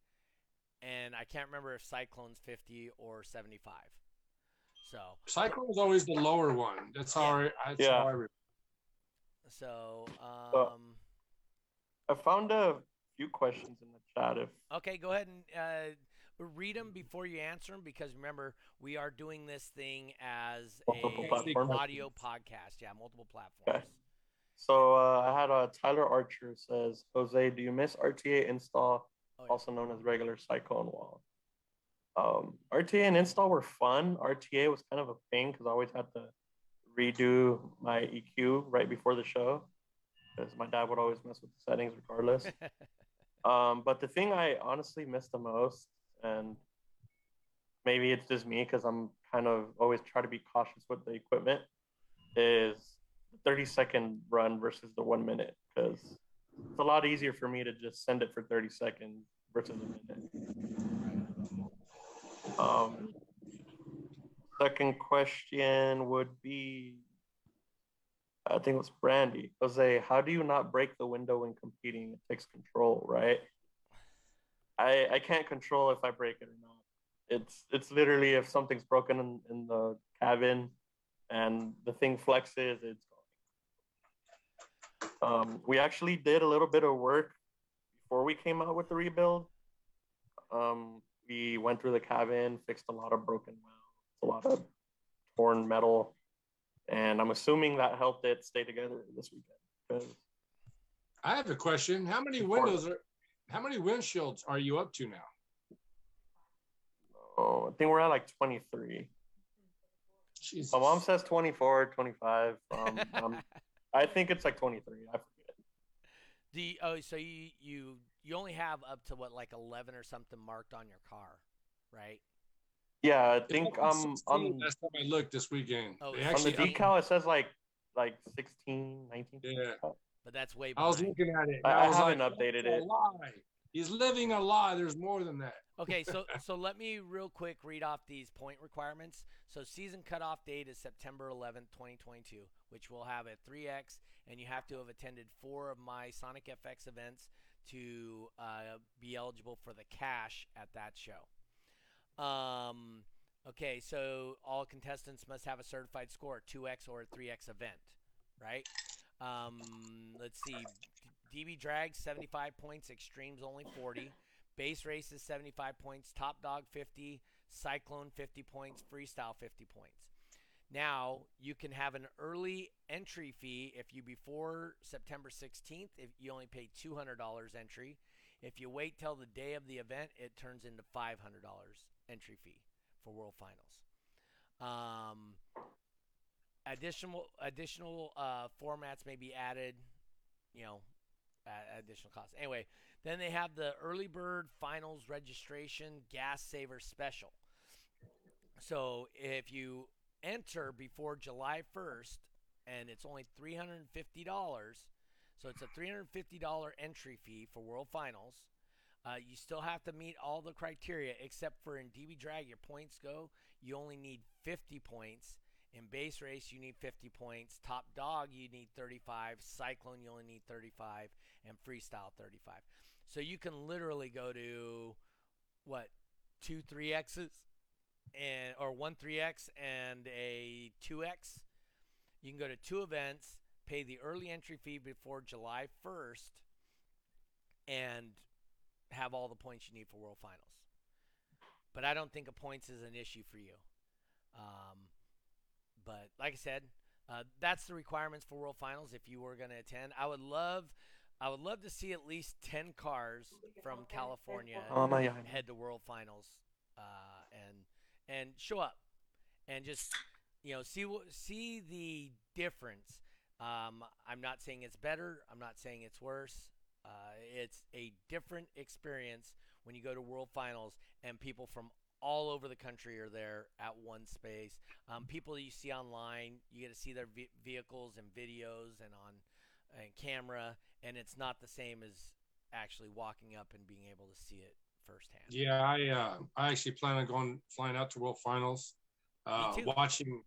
and I can't remember if cyclone's 50 or 75. So, Cyclone was always the lower one. That's how I, that's Yeah. how I re- so So- um, I found a few questions in the chat. If okay, go ahead and uh, read them before you answer them because remember we are doing this thing as Multiple a audio podcast. Yeah, multiple platforms. so, uh, I had a Tyler Archer says, Jose, do you miss RTA install, Oh, yeah. also known as regular Cyclone wall? Um, RTA and install were fun. RTA was kind of a pain because I always had to redo my EQ right before the show because my dad would always mess with the settings regardless. Um, but the thing I honestly miss the most, and maybe it's just me because I'm kind of always try to be cautious with the equipment, is the 30 second run versus the one minute because it's a lot easier for me to just send it for 30 seconds versus a minute. Um, second question would be I think it was Brandy. Jose, how do you not break the window when competing? It takes control, right? I I can't control if I break it or not. It's it's literally if something's broken in, in the cabin and the thing flexes, it's going. Um, we actually did a little bit of work before we came out with the rebuild. Um, we went through the cabin, fixed a lot of broken welds, a lot of torn metal, and I'm assuming that helped it stay together this weekend. I have a question. How many windows are how many windshields are you up to now? oh, I think we're at like 23. Jesus. My mom says 24, 25. Um, um, I think it's like 23. I forget. Do oh, so you you you only have up to what like 11 or something marked on your car, right? Yeah, I think up to um 16 on last time I looked this weekend. Oh, They it's on the actually, Actually, decal it says like like 16, 19. Yeah. But that's way I was looking at it. I- I was haven't like, updated it." lie. He's living a lie. There's more than that. Okay, so so let me real quick read off these point requirements. So season cutoff date is September 11th, 2022, which will have a 3x, and you have to have attended four of my Sonic FX events to uh, be eligible for the cash at that show. Um, okay, so all contestants must have a certified score, 2x or a 3x event, right? Um, let's see. DB Drag 75 points, Extremes only 40. Base race is 75 points, top dog 50, cyclone 50 points, freestyle 50 points. Now, you can have an early entry fee if you before September 16th, if you only pay $200 entry. If you wait till the day of the event, it turns into $500 entry fee for World Finals. Um, additional additional uh, formats may be added, you know, at additional costs. Anyway, then they have the early bird finals registration gas saver special. So if you enter before July 1st and it's only $350, so it's a $350 entry fee for World Finals. Uh, you still have to meet all the criteria except for in DB Drag, your points go. You only need 50 points. In bass race, you need 50 points. Top dog, you need 35. Cyclone, you only need 35. And freestyle, 35. So you can literally go to what two 3x's and or one 3x and a 2x. You can go to two events, pay the early entry fee before July 1st, and have all the points you need for World Finals. But I don't think a points is an issue for you. Um, but like I said, uh, that's the requirements for World Finals. If you were going to attend, I would love, I would love to see at least ten cars from California Oh head to World Finals uh, and and show up and just you know see what see the difference. Um, I'm not saying it's better. I'm not saying it's worse. Uh, it's a different experience when you go to World Finals and people from all over the country are there at one space. Um, people that you see online, you get to see their ve- vehicles and videos and on and camera, and it's not the same as actually walking up and being able to see it firsthand. Yeah, I uh, I actually plan on going flying out to World Finals. Uh, watching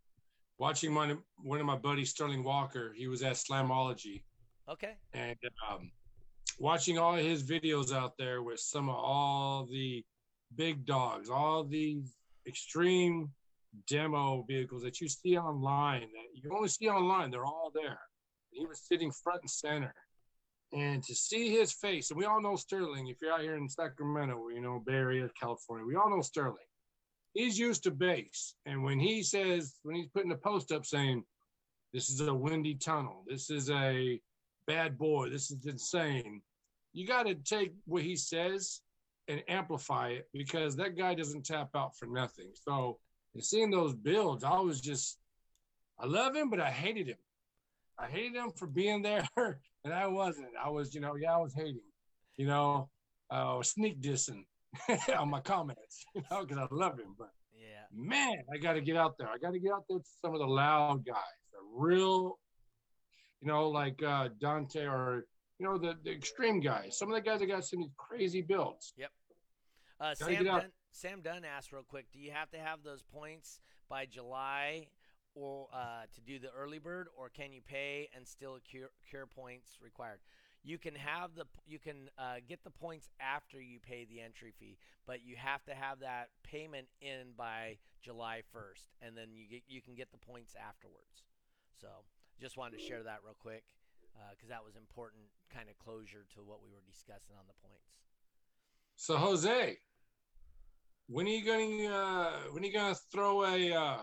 watching one of, one of my buddies, Sterling Walker. He was at Slamology, Okay. and um, watching all his videos out there with some of all the big dogs, all these extreme demo vehicles that you see online that you only see online. They're all there. He was sitting front and center. And to see his face, and we all know Sterling, if you're out here in Sacramento, you know, Bay Area, California, we all know Sterling. He's used to base. And when he says, when he's putting a post up saying, this is a windy tunnel, this is a bad boy, this is insane, you got to take what he says and amplify it because that guy doesn't tap out for nothing. So, seeing those builds, I was just, I love him, but I hated him. I hated him for being there, and I wasn't. I was, you know, yeah, I was hating, you know, uh, sneak dissing on my comments, you know, because I love him. But Yeah. man, I got to get out there. I got to get out there to some of the loud guys, the real, you know, like uh, Dante or you know the, the extreme guys. Some of the guys that got some crazy builds. Uh, Sam. Dunn, Sam Dunn asked real quick, do you have to have those points by July or uh, to do the early bird, or can you pay and still cure, cure points required? You can have the you can uh, get the points after you pay the entry fee, but you have to have that payment in by July 1st, and then you get you can get the points afterwards. So just wanted to share that real quick because that was important kind of closure to what we were discussing on the points. So Jose, when are you going? to uh, when are you going to throw a? Uh,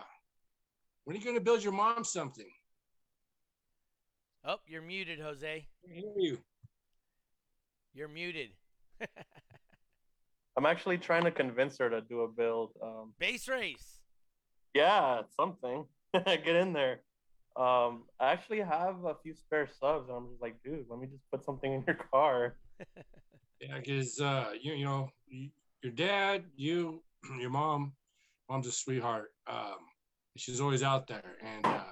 when are you going to build your mom something? Oh, you're muted, Jose. I hear you. You're muted. I'm actually trying to convince her to do a build. Um, Bass race. yeah, something. Get in there. Um, I actually have a few spare subs, and I'm just like, dude, let me just put something in your car. Yeah, because uh, you you know your dad, you, your mom, mom's a sweetheart. Um, she's always out there, and uh,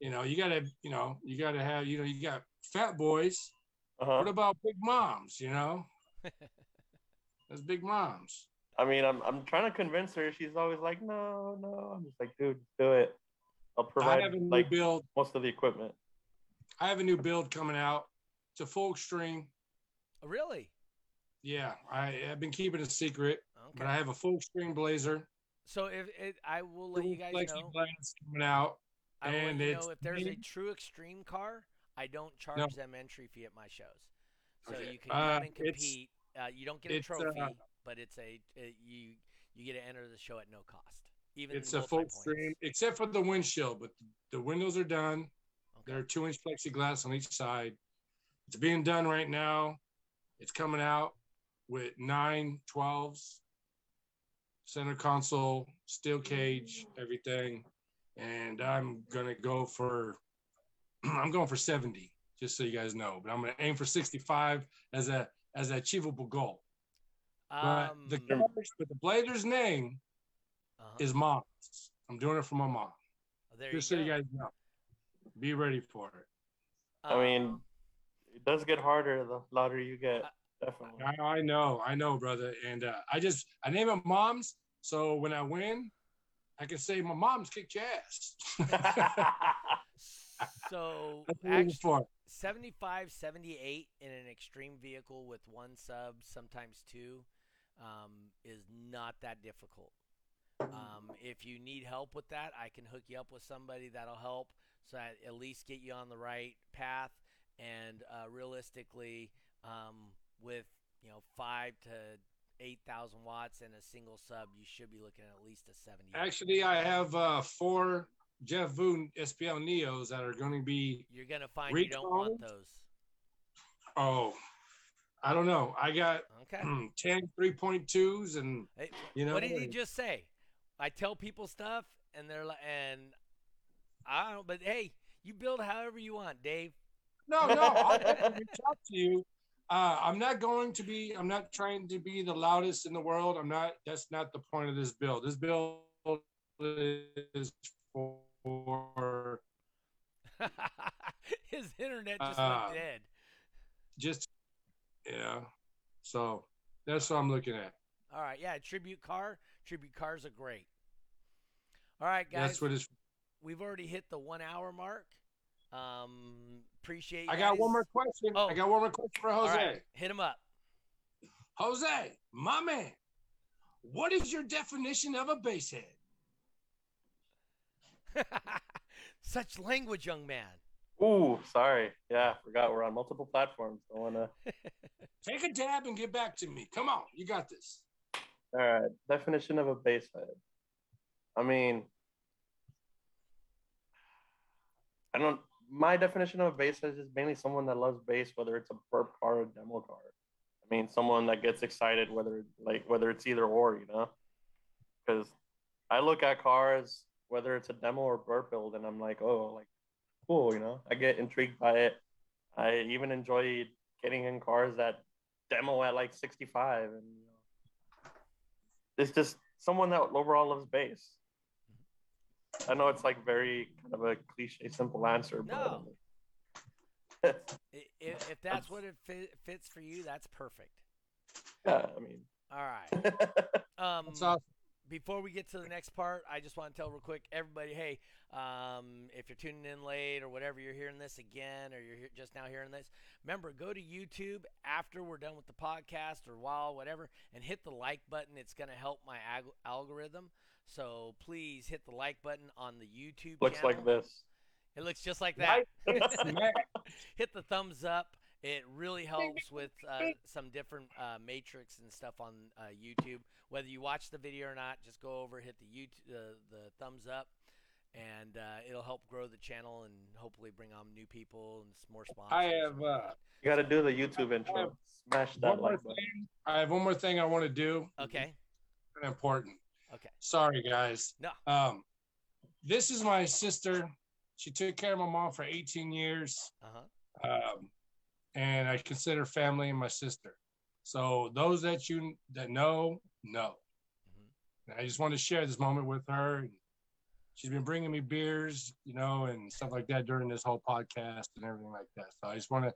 you know you gotta you know you gotta have you know you got fat boys. Uh-huh. What about big moms? You know, that's big moms. I mean, I'm I'm trying to convince her. She's always like, no, no. I'm just like, dude, do it. I'll I have a new like build. most of the equipment. I have a new build coming out. It's a full extreme. Oh, really? Yeah, I, I've been keeping it secret, Okay. but I have a full extreme blazer. so if it, I will let you guys know, Plexiglass coming out. I will let and you know if there's a true extreme car, I don't charge No. them entry fee at my shows. So Okay. you can Uh, come and compete Uh, you don't get a It's, uh, trophy, but it's a uh, you you get to enter the show at no cost. Even It's a full stream, except for the windshield, but the windows are done. Okay. They're two inch plexiglass on each side. It's being done right now. It's coming out with nine 12s, center console, steel cage, everything. And I'm gonna go for I'm going for 70, just so you guys know. But I'm gonna aim for 65 as a as an achievable goal. But Um, the cars with the blader's name uh-huh. is mom's. I'm doing it for my mom. there Just you so go. you guys know. Be ready for it. I mean, it does get harder the louder you get. Definitely. I, I know, I know, brother. And uh, I just I name it moms, so when I win, I can say my mom's kicked your ass. so That's what I'm actually, 75, 78 in an extreme vehicle with one sub, sometimes two, um, is not that difficult. Um, if you need help with that, I can hook you up with somebody that'll help, so that at least get you on the right path. And uh, realistically, um, with you know five to eight thousand watts and a single sub, you should be looking at at least a seventy. Actually, I have uh, four Jeff Voon SPL Neos that are going to be. You're gonna find you don't want those. Oh, I don't know. I got Okay. 10 3.2s, and you know. what did he just say? I tell people stuff, and they're like, and I don't. But hey, you build however you want, Dave. No, no, I'll definitely reach out to you. Uh, I'm not going to be. I'm not trying to be the loudest in the world. I'm not. That's not the point of this bill. This bill is for His internet just Uh, went dead. just, yeah. So that's what I'm looking at. All right, yeah, tribute car. Tribute cars are great. All right, guys, That's what is. we've already hit the one hour mark. Um, appreciate. You I got one more question. Oh. I got one more question for Jose. right, hit him up. Jose, my man, what is your definition of a basehead? Such language, young man. Ooh, sorry. Yeah, forgot we're on multiple platforms. Don't wanna. Take a dab and get back to me. Come on, you got this. All right. Definition of a bass head. I mean, I don't. My definition of a bass head is mainly someone that loves bass, whether it's a burp car or a demo car. I mean, someone that gets excited, whether like whether it's either or, you know. Because I look at cars, whether it's a demo or burp build, and I'm like, oh, like cool, you know. I get intrigued by it. I even enjoy getting in cars that demo at like 65 and it's just someone that overall loves bass. I know it's like very kind of a cliche, simple answer, No. but If, if that's what it fit, fits for you, that's perfect. yeah, I mean, All right. Um, That's awesome. Before we get to the next part, I just want to tell real quick, everybody, hey, um, if you're tuning in late or whatever, you're hearing this again, or you're just now hearing this, remember go to YouTube after we're done with the podcast or while whatever, and hit the like button. It's going to help my ag- algorithm. So please hit the like button on the YouTube. looks like this. It looks just like that. Hit the thumbs up. It really helps with uh, some different uh, matrix and stuff on uh, YouTube. Whether you watch the video or not, just go over, hit the YouTube, uh, the thumbs up, and uh, it'll help grow the channel and hopefully bring on new people and s- more sponsors. I have uh, You got to do the YouTube intro. Smash one that more like button. thing. I have one more thing I want to do. Okay. Very important. Okay. Sorry, guys. No. Um, this is my sister. She took care of my mom for 18 years. Uh huh. um, and I consider family and my sister. So those that you that know know. Mhm. And I just want to share this moment with her. She's been bringing me beers, you know, and stuff like that during this whole podcast and everything like that. So I just want to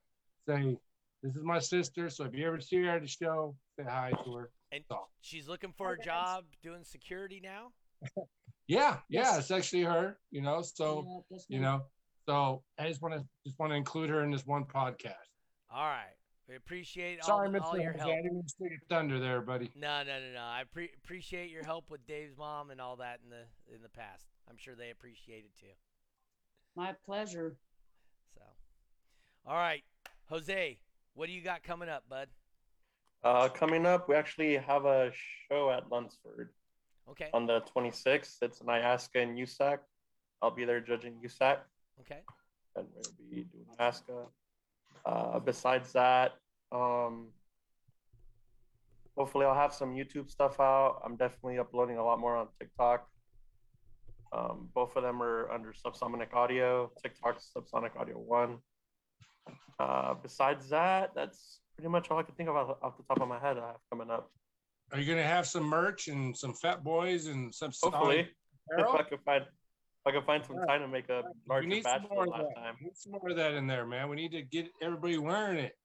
say this is my sister. So if you ever see her at the show, say hi to her. And So- she's looking for a job doing security now. Yeah, yeah, it's actually her, you know. So Yeah, you know, so I just want to just want to include her in this one podcast. All right. We appreciate all, Sorry, the- Mr. all your help. I didn't mean your thunder there, buddy. No, no, no, no. I pre- appreciate your help with Dave's mom and all that in the in the past. I'm sure they appreciate it too. My pleasure. So, all right, Jose, what do you got coming up, bud? Uh, coming up, we actually have a show at Lunsford Okay. on the 26th. It's an IASCA and USAC. I'll be there judging USAC, Okay. and we'll be doing IASCA. Uh, besides that, um, hopefully I'll have some YouTube stuff out. I'm definitely uploading a lot more on TikTok. Um, both of them are under Subsonic Audio. TikTok's Subsonic Audio One. Uh, besides that, that's pretty much all I can think of off the top of my head. I have coming up. Are you gonna have some merch and some fat boys and some Hopefully, if? I can find, I can find some Yeah. time to make a We larger need batch some more of last that. time. We need some more of that in there, man. We need to get everybody wearing it.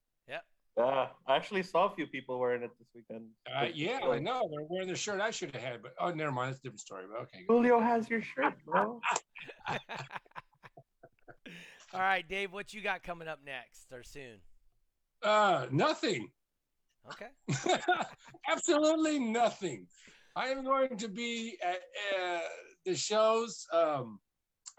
Yeah, I actually saw a few people wearing it this weekend. Uh, yeah, cool. I know. They're wearing the shirt I should have had, but oh, never mind. That's a different story. But okay. Julio has your shirt, bro. All right, Dave, what you got coming up next or soon? Uh, nothing. Okay. Absolutely nothing. I am going to be at uh, the shows. Um,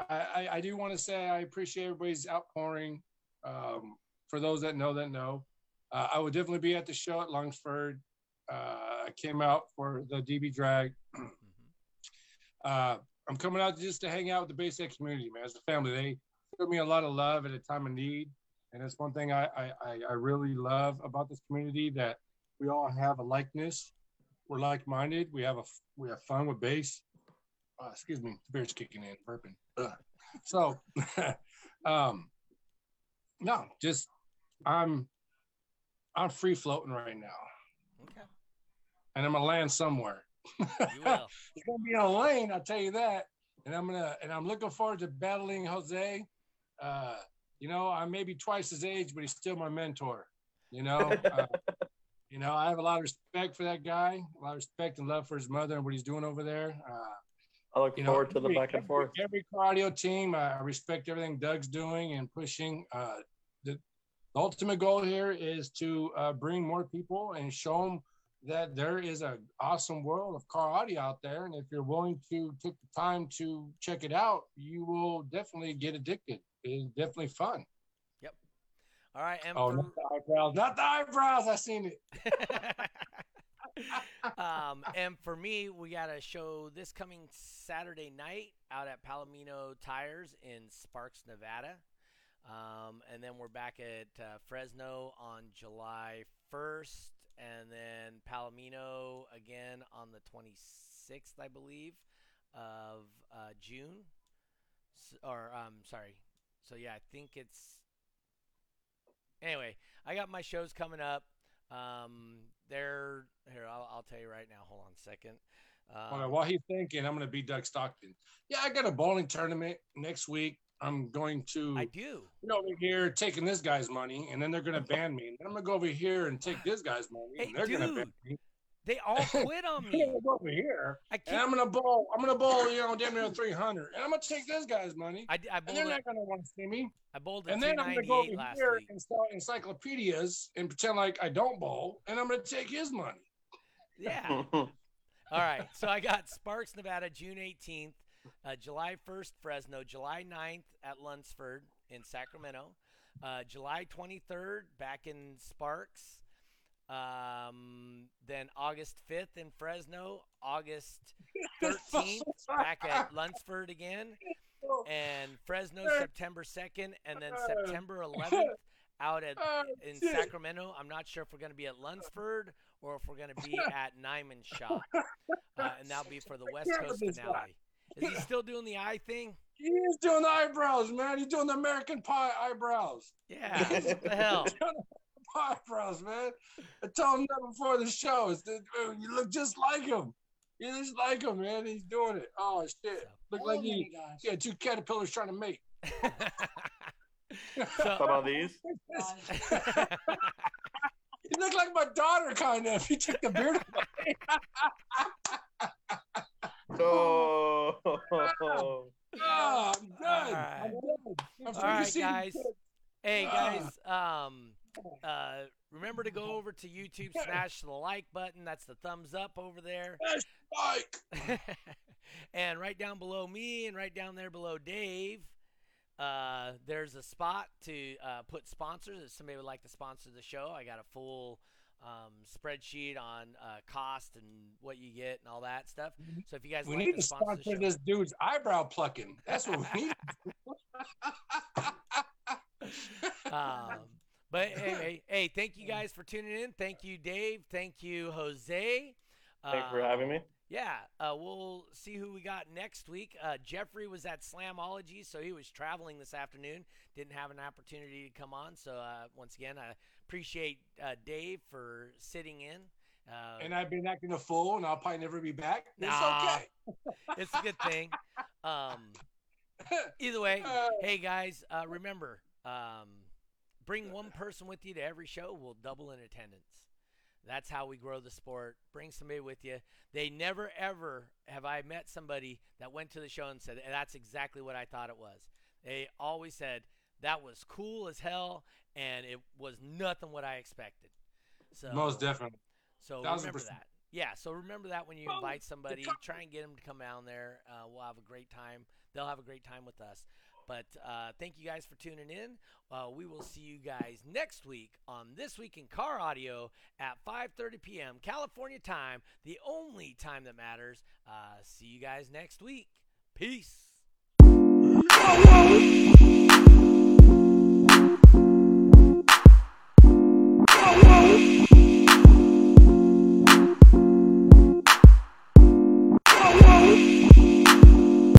I, I, I do want to say I appreciate everybody's outpouring. Um, for those that know, that know, uh, I will definitely be at the show at Lunsford. Uh, I came out for the DB drag. Uh, I'm coming out just to hang out with the basic community, man. As a family, they showed me a lot of love at a time of need, and that's one thing I, I- I really love about this community that we all have a likeness. We're like-minded. We have a we have fun with bass. Uh, excuse me, the beer's kicking in, burping. Ugh. So, um, no, just I'm I'm free floating right now, Okay. and I'm gonna land somewhere. You will. it's gonna be on lane, I'll tell you that. And I'm gonna and I'm looking forward to battling Jose. Uh, you know, I may be twice his age, but he's still my mentor. You know, uh, you know, I have a lot of respect for that guy, a lot of respect and love for his mother and what he's doing over there. Uh, I look you know, forward to the back and every- forth. Every cardio team, I respect everything Doug's doing and pushing. Uh, the, the ultimate goal here is to uh, bring more people and show them that there is an awesome world of car audio out there, and if you're willing to take the time to check it out, you will definitely get addicted. It's definitely fun. All right, and Oh, for, not the eyebrows, not the eyebrows. I seen it. um, and for me, we got a show this coming Saturday night out at Palomino Tires in Sparks, Nevada. Um, and then we're back at uh, Fresno on July 1st, and then Palomino again on the 26th, I believe, of uh, June. S- or, um, sorry. So, yeah, I think it's. Anyway, I got my shows coming up. Um, they're here. I'll, I'll tell you right now. Hold on a second. Um, while he's thinking, I'm going to be Doug Stockton. Yeah, I got a bowling tournament next week. I'm going to I do. you over here taking this guy's money, and then they're gonna ban me. And then I'm gonna go over here and take this guy's money, Hey, and they're gonna ban me. They all quit on I'm me. gonna over here, I and keep. I'm gonna bowl. I'm gonna bowl, you know, damn near 300, and I'm gonna take this guy's money, I, I and they're A, not gonna want to see me. I bowled a And then I'm gonna go 298 over last here week. and sell encyclopedias and pretend like I don't bowl, and I'm gonna take his money. Yeah. All right. So I got Sparks, Nevada, June 18th, uh, July 1st, Fresno, July 9th at Lunsford in Sacramento, uh, July 23rd back in Sparks, um, then August 5th in Fresno, August 13th back at Lunsford again, and Fresno September 2nd, and then September 11th out at Oh, in. Sacramento. I'm not sure if we're going to be at Lunsford or if we're going to be at Nyman Shop, uh, and that'll be for the West Coast finale. Is he still doing the eye thing? He's doing the eyebrows, man. He's doing the American Pie eyebrows. Yeah. What the hell? eyebrows, man. I told him that before the show. It's that, uh, you look just like him. You just like him, man. He's doing it. Oh shit! Look like you. Yeah, two caterpillars trying to mate. How So, about these? You look like my daughter, kind of. If you took the beard away. Oh, Oh, I'm done. Alright. I'm done. I'm All freaking right, seeing guys. hey guys, um, uh, remember to go over to YouTube, smash the like button. That's the thumbs up over there. Mike. and right down below me and right down there below Dave, uh, there's a spot to uh, put sponsors. If somebody would like to sponsor the show, I got a full um, spreadsheet on uh, cost and what you get and all that stuff. So if you guys We like need to sponsor sponsor this dude's eyebrow plucking. That's what we need. um, but hey, hey, hey, thank you guys for tuning in. Thank you, Dave. Thank you, Jose. Thanks for Um, having me. Yeah, uh, we'll see who we got next week. Uh, Jeffrey was at Slamology, so he was traveling this afternoon. Didn't have an opportunity to come on. So uh, once again, I appreciate uh, Dave for sitting in. Uh, and I've been acting a fool, and I'll probably never be back. It's Nah. okay. it's a good thing. Um, either way, hey guys, uh, remember, um, bring one person with you to every show. We'll double in attendance. That's how we grow the sport. Bring somebody with you. They never ever have I met somebody that went to the show and said that's exactly what I thought it was. They always said that was cool as hell and it was nothing what I expected. So Most definitely. so Thousand remember percent. that. Yeah, so remember that when you invite somebody, try and get them to come down there. Uh, we'll have a great time. They'll have a great time with us. But uh, thank you guys for tuning in. Uh, we will see you guys next week on This Week in Car Audio at 5:30 p.m. California time, the only time that matters. Uh, see you guys next week. Peace.